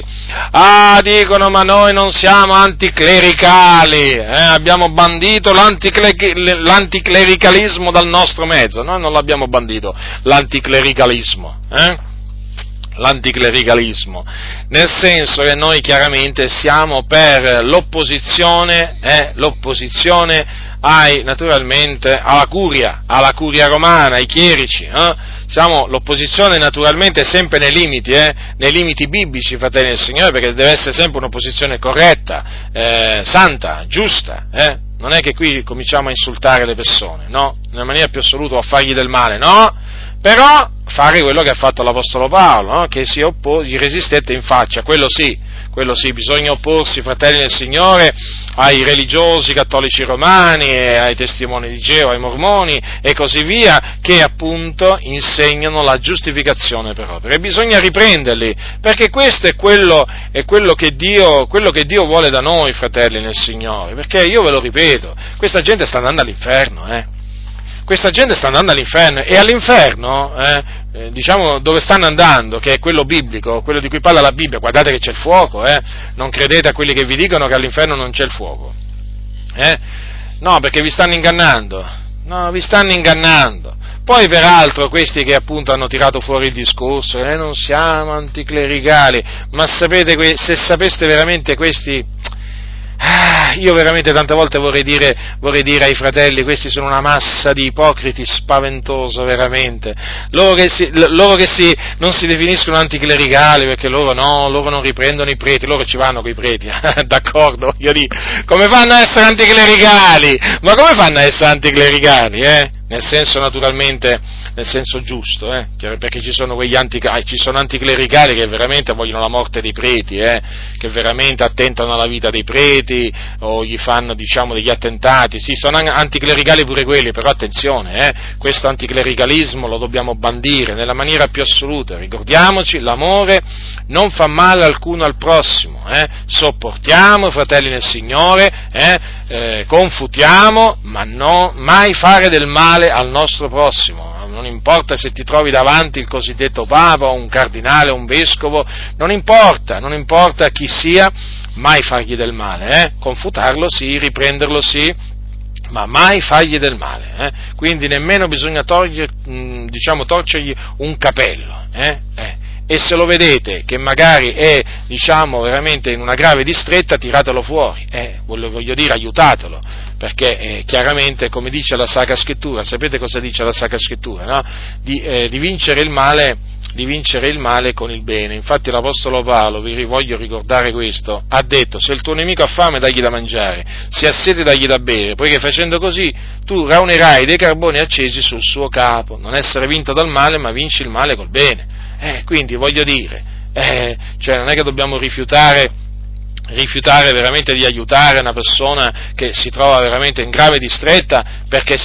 Ah, dicono, ma noi non siamo anticlericali, eh, abbiamo bandito l'anticlericalismo dal nostro mezzo, noi non l'abbiamo bandito, l'anticlericalismo. Eh? L'anticlericalismo, nel senso che noi chiaramente siamo per l'opposizione, eh, l'opposizione ai, naturalmente alla curia, alla curia romana, ai chierici, eh? siamo l'opposizione naturalmente sempre nei limiti, eh? nei limiti biblici, fratelli del Signore, perché deve essere sempre un'opposizione corretta, eh, santa, giusta, eh? non è che qui cominciamo a insultare le persone, no? Nella maniera più assoluta o a fargli del male, no? Però fare quello che ha fatto l'Apostolo Paolo, no? che si oppose, gli resistette in faccia, quello sì, quello sì, bisogna opporsi, fratelli del Signore, ai religiosi cattolici romani, ai testimoni di Geo, ai mormoni e così via, che appunto insegnano la giustificazione per opere. Bisogna riprenderli, perché questo è quello, è quello, che Dio, quello che Dio vuole da noi, fratelli nel Signore, perché io ve lo ripeto, questa gente sta andando all'inferno, eh questa gente sta andando all'inferno e all'inferno, eh, eh, diciamo dove stanno andando, che è quello biblico, quello di cui parla la Bibbia, guardate che c'è il fuoco, eh, non credete a quelli che vi dicono che all'inferno non c'è il fuoco. Eh? No, perché vi stanno ingannando, no, vi stanno ingannando. Poi peraltro questi che appunto hanno tirato fuori il discorso, noi non siamo anticlericali, ma sapete, se sapeste veramente questi Ah, io veramente tante volte vorrei dire, vorrei dire, ai fratelli, questi sono una massa di ipocriti spaventoso, veramente. Loro che, si, loro che si, non si definiscono anticlericali perché loro no, loro non riprendono i preti, loro ci vanno con i preti, d'accordo? Io dico, come fanno a essere anticlericali? Ma come fanno a essere anticlericali, eh? Nel senso naturalmente nel senso giusto, eh? perché ci sono quegli anti, ci sono anticlericali che veramente vogliono la morte dei preti, eh? che veramente attentano alla vita dei preti o gli fanno diciamo, degli attentati, sì, sono anticlericali pure quelli, però attenzione, eh? questo anticlericalismo lo dobbiamo bandire nella maniera più assoluta, ricordiamoci, l'amore non fa male alcuno al prossimo, eh? sopportiamo, fratelli nel Signore, eh? eh, confutiamo, ma non mai fare del male al nostro prossimo non importa se ti trovi davanti il cosiddetto Papa, un cardinale, un vescovo, non importa, non importa chi sia, mai fargli del male, eh? confutarlo sì, riprenderlo sì, ma mai fargli del male, eh? quindi nemmeno bisogna togliere, diciamo, torcergli un capello, eh? E se lo vedete che magari è diciamo veramente in una grave distretta tiratelo fuori, eh, voglio dire aiutatelo, perché eh, chiaramente come dice la Sacra Scrittura, sapete cosa dice la Sacra Scrittura? No? Di, eh, di, vincere male, di vincere il male con il bene, infatti l'Apostolo Paolo, vi voglio ricordare questo, ha detto se il tuo nemico ha fame dagli da mangiare, se ha sete dagli da bere, poiché facendo così tu raunerai dei carboni accesi sul suo capo, non essere vinto dal male ma vinci il male col bene. Eh, quindi voglio dire, Eh, cioè non è che dobbiamo rifiutare rifiutare veramente di aiutare una persona che si trova veramente in grave distretta perché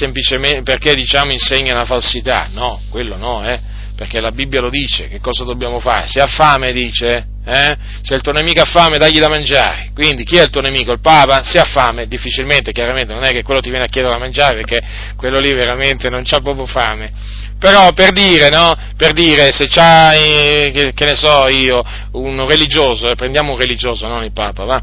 perché diciamo insegna una falsità. No, quello no, eh perché la Bibbia lo dice, che cosa dobbiamo fare? Se ha fame, dice, eh? se il tuo nemico ha fame, dagli da mangiare. Quindi chi è il tuo nemico? Il Papa? Se ha fame, difficilmente, chiaramente, non è che quello ti viene a chiedere da mangiare, perché quello lì veramente non c'ha proprio fame. Però per dire, no? Per dire, se c'hai, che, che ne so io, un religioso, eh, prendiamo un religioso, non il Papa, va?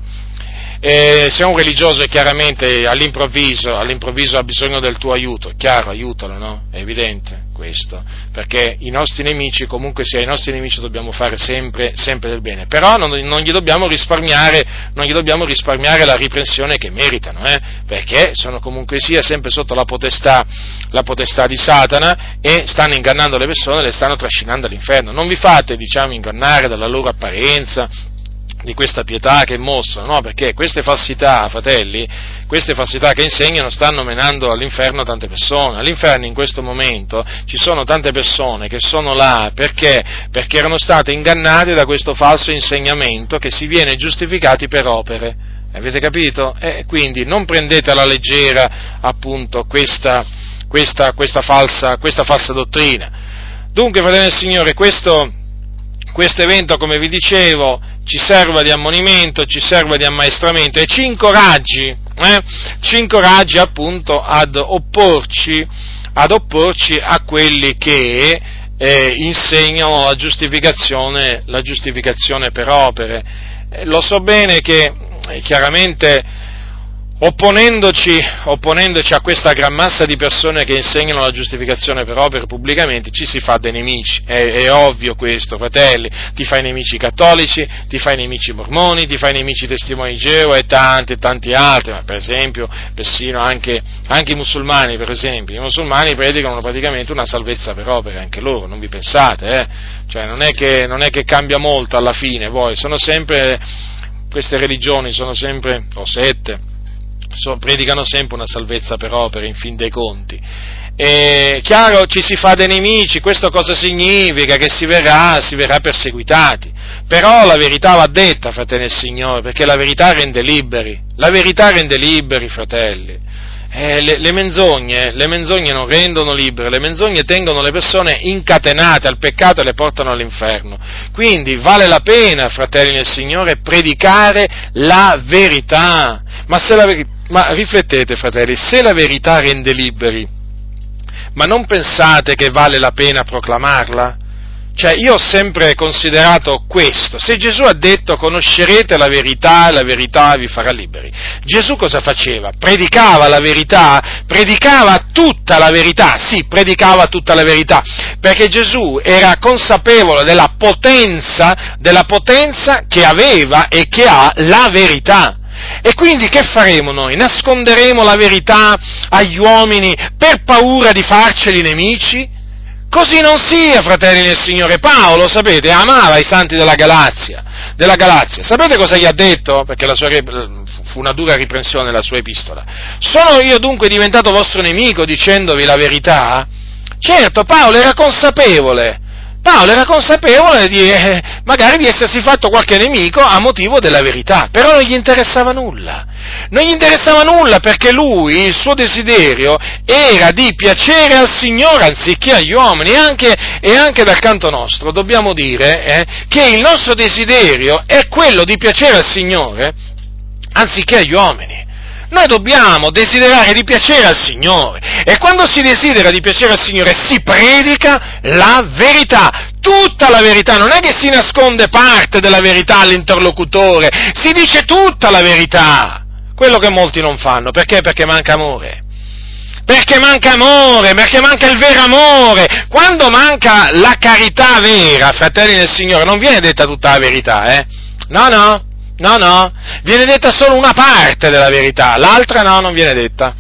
Eh, se un religioso chiaramente all'improvviso, all'improvviso ha bisogno del tuo aiuto, chiaro, aiutalo, no? È evidente questo, perché i nostri nemici, comunque sia, i nostri nemici dobbiamo fare sempre, sempre del bene, però non, non, gli dobbiamo risparmiare, non gli dobbiamo risparmiare la riprensione che meritano, eh? perché sono comunque sia sempre sotto la potestà, la potestà di Satana e stanno ingannando le persone, le stanno trascinando all'inferno. Non vi fate, diciamo, ingannare dalla loro apparenza, di questa pietà che mostrano, no? perché queste falsità, fratelli, queste falsità che insegnano stanno menando all'inferno tante persone. All'inferno in questo momento ci sono tante persone che sono là perché? Perché erano state ingannate da questo falso insegnamento che si viene giustificati per opere. Avete capito? E quindi non prendete alla leggera appunto questa, questa, questa, falsa, questa falsa dottrina. Dunque, fratelli del Signore, questo, questo evento, come vi dicevo, ci serva di ammonimento, ci serva di ammaestramento e ci incoraggi, eh? ci incoraggi appunto ad opporci, ad opporci a quelli che eh, insegnano la giustificazione, la giustificazione per opere. Eh, lo so bene che eh, chiaramente Opponendoci, opponendoci, a questa gran massa di persone che insegnano la giustificazione per opere pubblicamente, ci si fa dei nemici, è, è, ovvio questo, fratelli, ti fai nemici cattolici, ti fai nemici mormoni, ti fai nemici testimoni Geova e tanti e tanti altri, ma per esempio, persino anche, anche, i musulmani, per esempio, i musulmani predicano praticamente una salvezza per opere, anche loro, non vi pensate, eh? cioè non è, che, non è che cambia molto alla fine, poi sono sempre, queste religioni sono sempre, o sette, so, predicano sempre una salvezza per opere, in fin dei conti. E, chiaro, ci si fa dei nemici, questo cosa significa? Che si verrà, si verrà perseguitati. Però la verità va detta, fratelli del Signore, perché la verità rende liberi. La verità rende liberi, fratelli. Eh, le, le, menzogne, le menzogne non rendono libere, le menzogne tengono le persone incatenate al peccato e le portano all'inferno. Quindi vale la pena, fratelli del Signore, predicare la verità. Ma la verità ma riflettete, fratelli, se la verità rende liberi, ma non pensate che vale la pena proclamarla? Cioè, io ho sempre considerato questo. Se Gesù ha detto conoscerete la verità e la verità vi farà liberi, Gesù cosa faceva? Predicava la verità, predicava tutta la verità, sì, predicava tutta la verità, perché Gesù era consapevole della potenza, della potenza che aveva e che ha la verità. E quindi che faremo noi? Nasconderemo la verità agli uomini per paura di farceli nemici? Così non sia, fratelli del Signore. Paolo, sapete, amava i santi della Galazia. Della Galazia. Sapete cosa gli ha detto? Perché sua, fu una dura riprensione la sua epistola. Sono io dunque diventato vostro nemico dicendovi la verità? Certo, Paolo era consapevole Paolo era consapevole di, eh, magari di essersi fatto qualche nemico a motivo della verità, però non gli interessava nulla. Non gli interessava nulla perché lui, il suo desiderio, era di piacere al Signore anziché agli uomini e anche, e anche dal canto nostro dobbiamo dire eh, che il nostro desiderio è quello di piacere al Signore anziché agli uomini. Noi dobbiamo desiderare di piacere al Signore e quando si desidera di piacere al Signore si predica la verità, tutta la verità, non è che si nasconde parte della verità all'interlocutore, si dice tutta la verità, quello che molti non fanno, perché? Perché manca amore. Perché manca amore, perché manca il vero amore. Quando manca la carità vera, fratelli del Signore, non viene detta tutta la verità, eh? No, no, No, no, viene detta solo una parte della verità, l'altra no, non viene detta.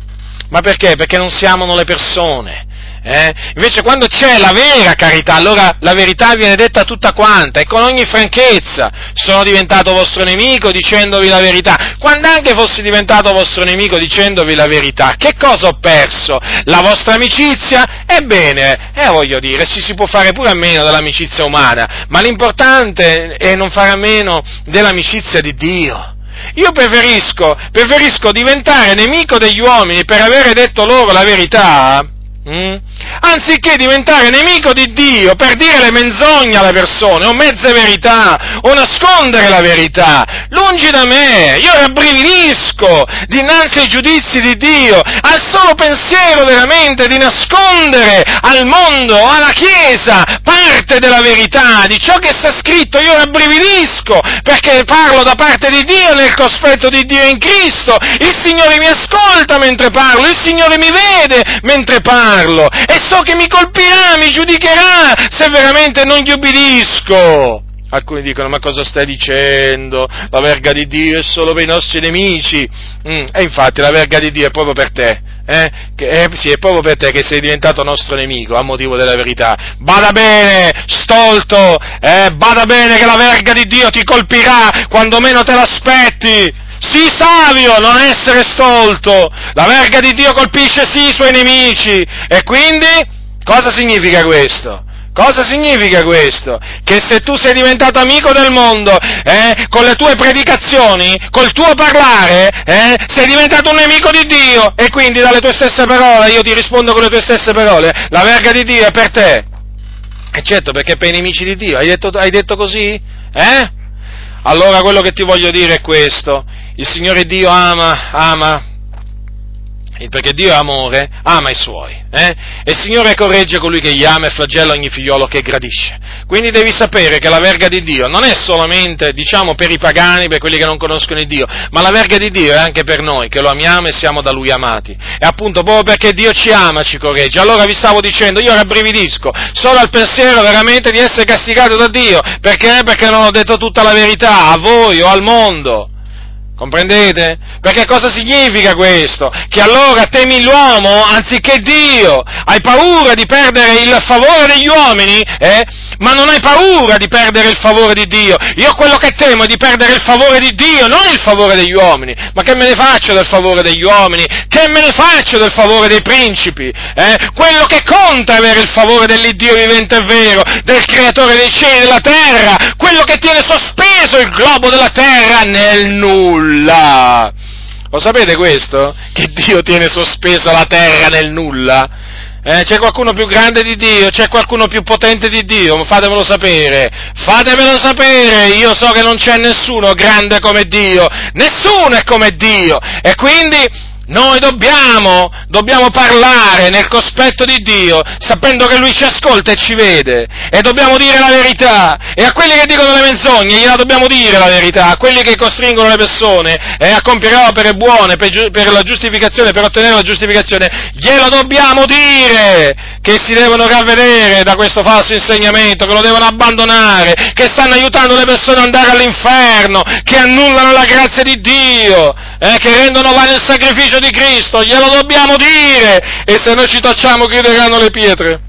Ma perché? Perché non si amano le persone. Eh? Invece quando c'è la vera carità, allora la verità viene detta tutta quanta e con ogni franchezza. Sono diventato vostro nemico dicendovi la verità. Quando anche fossi diventato vostro nemico dicendovi la verità, che cosa ho perso? La vostra amicizia? Ebbene, eh, voglio dire, si, si può fare pure a meno dell'amicizia umana, ma l'importante è non fare a meno dell'amicizia di Dio. Io preferisco, preferisco diventare nemico degli uomini per avere detto loro la verità Mm? Anziché diventare nemico di Dio per dire le menzogne alle persone, o mezze verità, o nascondere la verità, lungi da me, io rabbrividisco dinanzi ai giudizi di Dio, al solo pensiero veramente di nascondere al mondo, alla Chiesa, parte della verità, di ciò che sta scritto, io rabbrividisco, perché parlo da parte di Dio nel cospetto di Dio in Cristo, il Signore mi ascolta mentre parlo, il Signore mi vede mentre parlo, farlo e so che mi colpirà, mi giudicherà se veramente non gli obbedisco. Alcuni dicono, ma cosa stai dicendo? La verga di Dio è solo per i nostri nemici. Mm, e infatti la verga di Dio è proprio per te. Eh? Che, eh, sì, è proprio per te che sei diventato nostro nemico, a motivo della verità. Bada bene, stolto, eh? bada bene che la verga di Dio ti colpirà quando meno te l'aspetti. Sii savio, non essere stolto. La verga di Dio colpisce sì i suoi nemici. E quindi, cosa significa questo? Cosa significa questo? Che se tu sei diventato amico del mondo, eh, con le tue predicazioni, col tuo parlare, eh, sei diventato un nemico di Dio e quindi dalle tue stesse parole, io ti rispondo con le tue stesse parole, la verga di Dio è per te. E certo, perché è per i nemici di Dio. Hai detto, hai detto così? Eh? Allora quello che ti voglio dire è questo. Il Signore Dio ama, ama perché Dio è amore, ama i suoi, eh? e il Signore corregge colui che gli ama e flagella ogni figliolo che gradisce. Quindi devi sapere che la verga di Dio non è solamente, diciamo, per i pagani, per quelli che non conoscono il Dio, ma la verga di Dio è anche per noi, che lo amiamo e siamo da Lui amati. E appunto proprio perché Dio ci ama ci corregge. Allora vi stavo dicendo, io rabbrividisco solo al pensiero veramente di essere castigato da Dio, perché? Perché non ho detto tutta la verità a voi o al mondo. Comprendete? Perché cosa significa questo? Che allora temi l'uomo anziché Dio, hai paura di perdere il favore degli uomini, eh? ma non hai paura di perdere il favore di Dio. Io quello che temo è di perdere il favore di Dio, non il favore degli uomini. Ma che me ne faccio del favore degli uomini? Che me ne faccio del favore dei principi? Eh? Quello che conta è avere il favore dell'Iddio vivente e vero, del creatore dei cieli e della terra, quello che tiene sospeso il globo della terra nel nulla nulla. Lo sapete questo? Che Dio tiene sospesa la terra nel nulla? Eh, c'è qualcuno più grande di Dio? C'è qualcuno più potente di Dio? Fatemelo sapere. Fatemelo sapere. Io so che non c'è nessuno grande come Dio. Nessuno è come Dio. E quindi noi dobbiamo, dobbiamo parlare nel cospetto di Dio, sapendo che Lui ci ascolta e ci vede, e dobbiamo dire la verità, e a quelli che dicono le menzogne gliela dobbiamo dire la verità, a quelli che costringono le persone eh, a compiere opere buone per, per la giustificazione, per ottenere la giustificazione, glielo dobbiamo dire, che si devono ravvedere da questo falso insegnamento, che lo devono abbandonare, che stanno aiutando le persone ad andare all'inferno, che annullano la grazia di Dio, eh, che rendono vano il sacrificio di Cristo, glielo dobbiamo dire, e se noi ci tacciamo chiuderanno le pietre.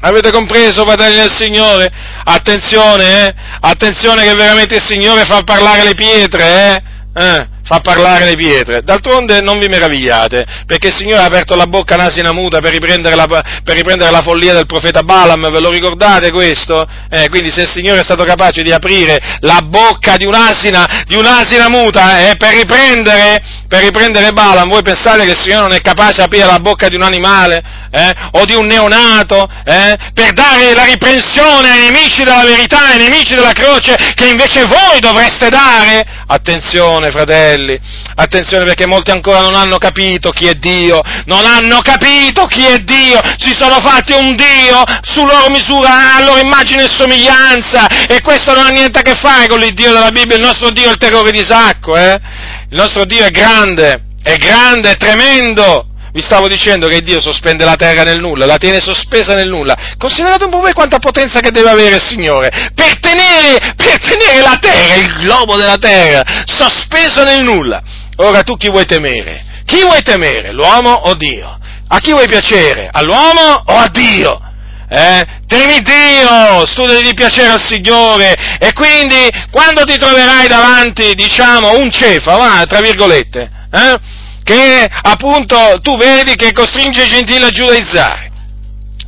Avete compreso, fratelli del Signore? Attenzione, eh? Attenzione che veramente il Signore fa parlare le pietre, eh? eh? Fa parlare le pietre. D'altronde non vi meravigliate, perché il Signore ha aperto la bocca a un'asina muta per riprendere, la, per riprendere la follia del profeta Balaam, ve lo ricordate questo? Eh, quindi se il Signore è stato capace di aprire la bocca di un'asina, di un'asina muta eh, per, riprendere, per riprendere Balaam, voi pensate che il Signore non è capace di aprire la bocca di un animale eh, o di un neonato eh, per dare la riprensione ai nemici della verità, ai nemici della croce, che invece voi dovreste dare? Attenzione, fratelli! Fratelli, attenzione perché molti ancora non hanno capito chi è Dio, non hanno capito chi è Dio, si sono fatti un Dio su loro misura, a loro immagine e somiglianza, e questo non ha niente a che fare con l'Iddio della Bibbia, il nostro Dio è il terrore di Sacco, eh? il nostro Dio è grande, è grande, è tremendo, vi stavo dicendo che Dio sospende la terra nel nulla, la tiene sospesa nel nulla. Considerate un po' voi quanta potenza che deve avere il Signore per tenere, per tenere la terra, il globo della terra, sospeso nel nulla. Ora tu chi vuoi temere? Chi vuoi temere? L'uomo o Dio? A chi vuoi piacere? All'uomo o a Dio? Eh? Temi Dio, studi di piacere al Signore e quindi quando ti troverai davanti, diciamo, un cefa, va, tra virgolette, eh? Che appunto tu vedi che costringe i gentili a giudaizzare,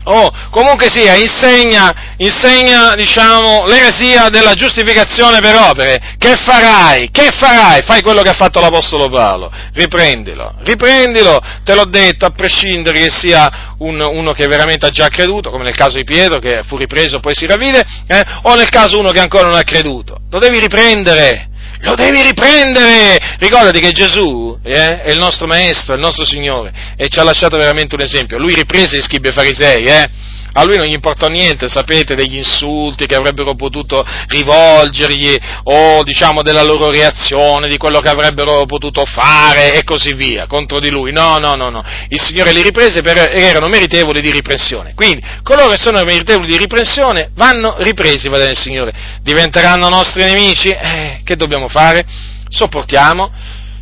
o comunque sia, insegna, insegna diciamo, l'eresia della giustificazione per opere, che farai? Che farai? Fai quello che ha fatto l'Apostolo Paolo, riprendilo, riprendilo, te l'ho detto, a prescindere che sia un, uno che veramente ha già creduto, come nel caso di Pietro che fu ripreso e poi si ravvide, eh, o nel caso uno che ancora non ha creduto, lo devi riprendere, lo devi riprendere! Ricordati che Gesù eh, è il nostro Maestro, è il nostro Signore e ci ha lasciato veramente un esempio. Lui riprese gli scribi e farisei, eh? A lui non gli importò niente, sapete, degli insulti che avrebbero potuto rivolgergli o diciamo della loro reazione, di quello che avrebbero potuto fare e così via contro di lui. No, no, no, no. Il Signore li riprese perché erano meritevoli di riprensione. Quindi coloro che sono meritevoli di riprensione vanno ripresi, va bene il Signore. Diventeranno nostri nemici? Eh, che dobbiamo fare? Sopportiamo,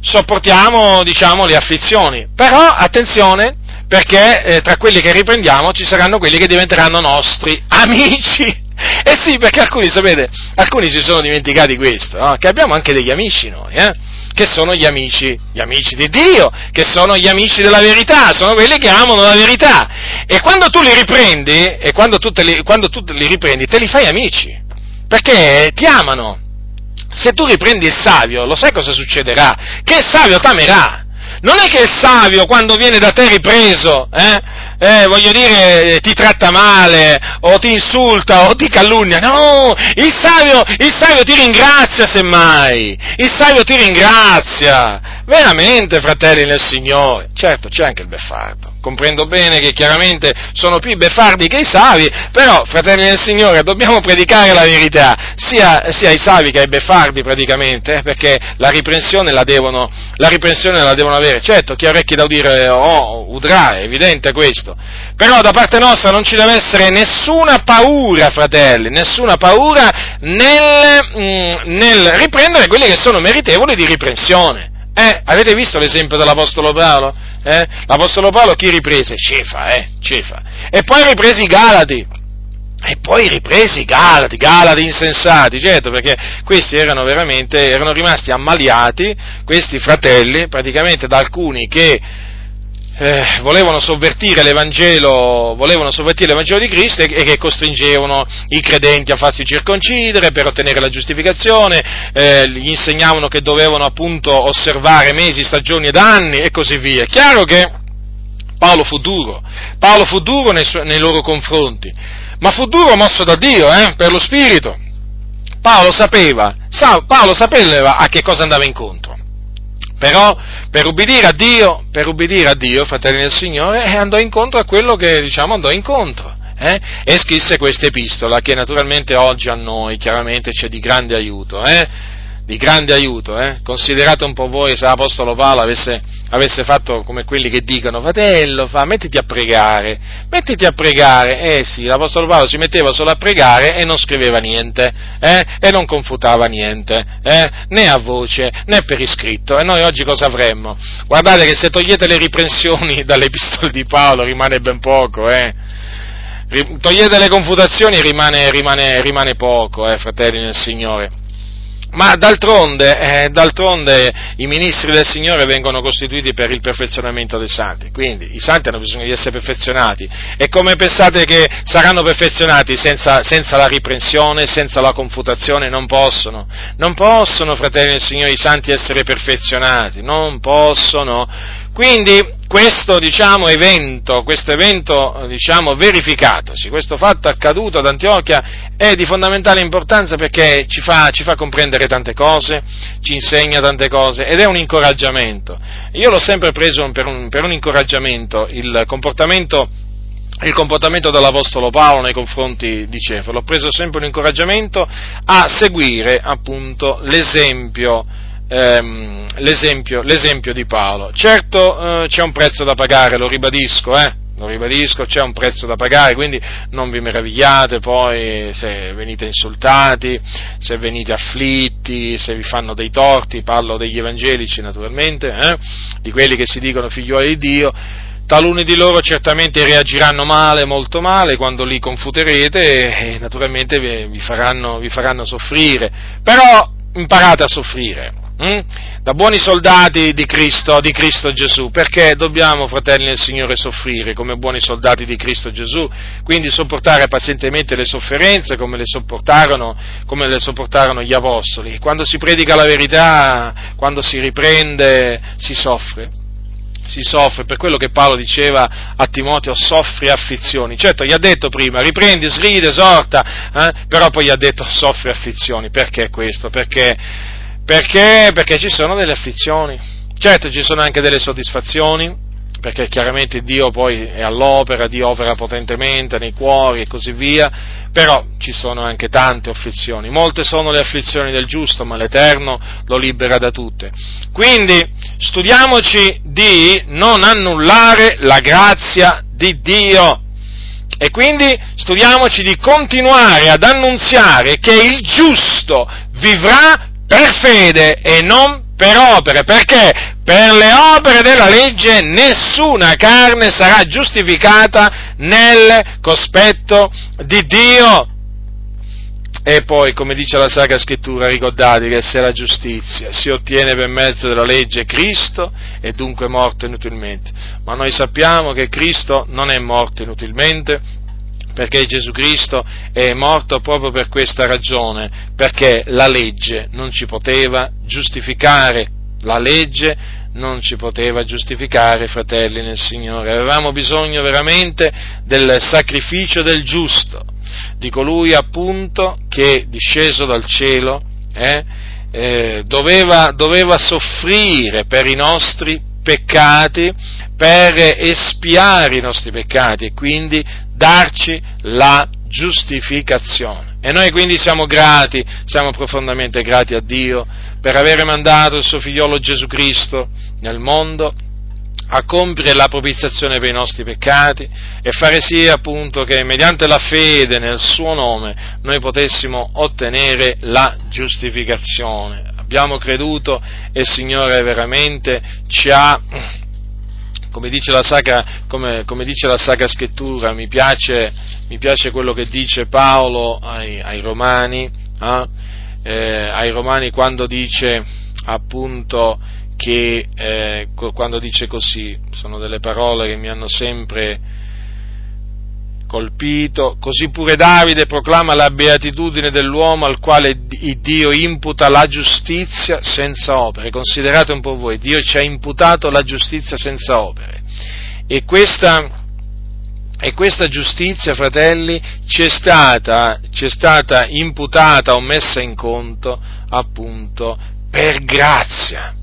sopportiamo, diciamo, le afflizioni. Però, attenzione, perché eh, tra quelli che riprendiamo ci saranno quelli che diventeranno nostri amici. Eh sì, perché alcuni, sapete, alcuni si sono dimenticati questo, no? che abbiamo anche degli amici noi, eh? che sono gli amici, gli amici di Dio, che sono gli amici della verità, sono quelli che amano la verità. E quando tu li riprendi, e quando tu, li, quando tu li riprendi, te li fai amici, perché ti amano. Se tu riprendi il savio, lo sai cosa succederà? Che il savio t'amerà non è che il savio quando viene da te ripreso, eh, eh, voglio dire, ti tratta male, o ti insulta, o ti calunnia, no, il savio, il savio ti ringrazia semmai, il savio ti ringrazia, veramente fratelli nel Signore, certo c'è anche il beffardo, comprendo bene che chiaramente sono più i beffardi che i savi, però, fratelli del Signore, dobbiamo predicare la verità, sia, sia ai savi che ai beffardi praticamente, eh, perché la riprensione la, devono, la riprensione la devono avere. Certo, chi ha orecchi da udire oh, udrà, è evidente questo. Però da parte nostra non ci deve essere nessuna paura, fratelli, nessuna paura nel, mm, nel riprendere quelli che sono meritevoli di riprensione. Eh, avete visto l'esempio dell'Apostolo Paolo? Eh? L'Apostolo Paolo chi riprese? Cefa, eh, Cefa. E poi riprese i Galati. E poi ripresi i Galati, Galati insensati, certo, perché questi erano veramente, erano rimasti ammaliati, questi fratelli, praticamente da alcuni che eh, volevano, sovvertire volevano, sovvertire l'Evangelo, di Cristo e, e, che costringevano i credenti a farsi circoncidere per ottenere la giustificazione, eh, gli insegnavano che dovevano appunto osservare mesi, stagioni ed anni e così via. È chiaro che Paolo fu duro, Paolo fu duro nei, su- nei loro confronti, ma fu duro mosso da Dio, eh, per lo Spirito. Paolo sapeva, sa, Paolo sapeva a che cosa andava incontro. Però per ubbidire a Dio, per ubbidire a Dio, fratelli del Signore, eh, andò incontro a quello che diciamo andò incontro. Eh? E scrisse questa epistola che naturalmente oggi a noi chiaramente c'è di grande aiuto, eh? Di grande aiuto, eh? considerate un po' voi se l'Apostolo Paolo avesse avesse fatto come quelli che dicono, fratello, fa, mettiti a pregare, mettiti a pregare, eh sì, l'Apostolo Paolo si metteva solo a pregare e non scriveva niente, eh, e non confutava niente, eh, né a voce, né per iscritto, e noi oggi cosa avremmo? Guardate che se togliete le riprensioni dalle epistole di Paolo rimane ben poco, eh, togliete le confutazioni rimane, rimane, rimane poco, eh, fratelli nel Signore. Ma d'altronde, eh, d'altronde, i ministri del Signore vengono costituiti per il perfezionamento dei santi, quindi i santi hanno bisogno di essere perfezionati. E come pensate che saranno perfezionati senza, senza la riprensione, senza la confutazione? Non possono, non possono, fratelli del Signore, i santi essere perfezionati, non possono. Quindi questo diciamo, evento, questo evento diciamo, verificatosi, questo fatto accaduto ad Antiochia è di fondamentale importanza perché ci fa, ci fa, comprendere tante cose, ci insegna tante cose ed è un incoraggiamento. Io l'ho sempre preso per un, per un incoraggiamento il comportamento, il comportamento dell'Apostolo Paolo nei confronti di Cefalo, l'ho preso sempre un incoraggiamento a seguire appunto l'esempio ehm, l'esempio, l'esempio, di Paolo. Certo eh, c'è un prezzo da pagare, lo ribadisco, eh, lo ribadisco, c'è un prezzo da pagare, quindi non vi meravigliate poi se venite insultati, se venite afflitti, se vi fanno dei torti, parlo degli evangelici naturalmente, eh, di quelli che si dicono figliuoli di Dio, taluni di loro certamente reagiranno male, molto male, quando li confuterete e naturalmente vi faranno, vi faranno soffrire, però imparate a soffrire, hm? da buoni soldati di Cristo, di Cristo Gesù, perché dobbiamo, fratelli nel Signore, soffrire come buoni soldati di Cristo Gesù, quindi sopportare pazientemente le sofferenze come le sopportarono, come le sopportarono gli Apostoli. Quando si predica la verità, quando si riprende, si soffre si soffre, per quello che Paolo diceva a Timoteo, soffri afflizioni. Certo, gli ha detto prima, riprendi, sride, esorta, eh? però poi gli ha detto soffri afflizioni. Perché questo? Perché, perché, perché ci sono delle afflizioni. Certo, ci sono anche delle soddisfazioni, perché chiaramente Dio poi è all'opera, Dio opera potentemente nei cuori e così via, però ci sono anche tante afflizioni. Molte sono le afflizioni del giusto, ma l'Eterno lo libera da tutte. Quindi studiamoci di non annullare la grazia di Dio. E quindi studiamoci di continuare ad annunziare che il giusto vivrà per fede e non per opere, perché per le opere della legge nessuna carne sarà giustificata nel cospetto di Dio. E poi, come dice la Sacra Scrittura, ricordate che se la giustizia si ottiene per mezzo della legge, Cristo è dunque morto inutilmente. Ma noi sappiamo che Cristo non è morto inutilmente, perché Gesù Cristo è morto proprio per questa ragione, perché la legge non ci poteva giustificare, la legge non ci poteva giustificare, fratelli nel Signore. Avevamo bisogno veramente del sacrificio del giusto, di colui appunto che disceso dal cielo eh, eh, doveva, doveva soffrire per i nostri peccati, per espiare i nostri peccati e quindi darci la giustificazione. E noi quindi siamo grati, siamo profondamente grati a Dio per aver mandato il suo figliolo Gesù Cristo nel mondo a compiere la propiziazione per i nostri peccati e fare sì appunto che mediante la fede nel suo nome noi potessimo ottenere la giustificazione. Abbiamo creduto e il Signore veramente ci ha come dice la Sacra, come, come dice la Sacra Scrittura, mi piace, mi piace, quello che dice Paolo ai, ai Romani, eh? Eh, ai Romani quando dice appunto che, eh, quando dice così, sono delle parole che mi hanno sempre colpito, così pure Davide proclama la beatitudine dell'uomo al quale Dio imputa la giustizia senza opere. Considerate un po' voi, Dio ci ha imputato la giustizia senza opere. E questa, e questa giustizia, fratelli, ci è, stata, stata imputata o messa in conto appunto per grazia.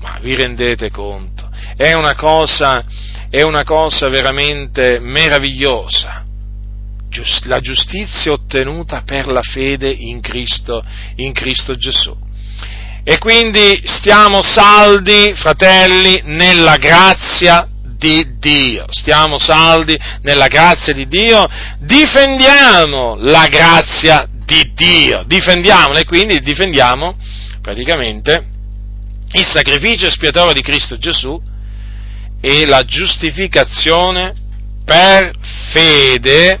Ma vi rendete conto? È una cosa, è una cosa veramente meravigliosa la giustizia ottenuta per la fede in Cristo, in Cristo Gesù. E quindi stiamo saldi, fratelli, nella grazia di Dio. Stiamo saldi nella grazia di Dio, difendiamo la grazia di Dio, difendiamola e quindi difendiamo praticamente il sacrificio espiatorio di Cristo Gesù e la giustificazione per fede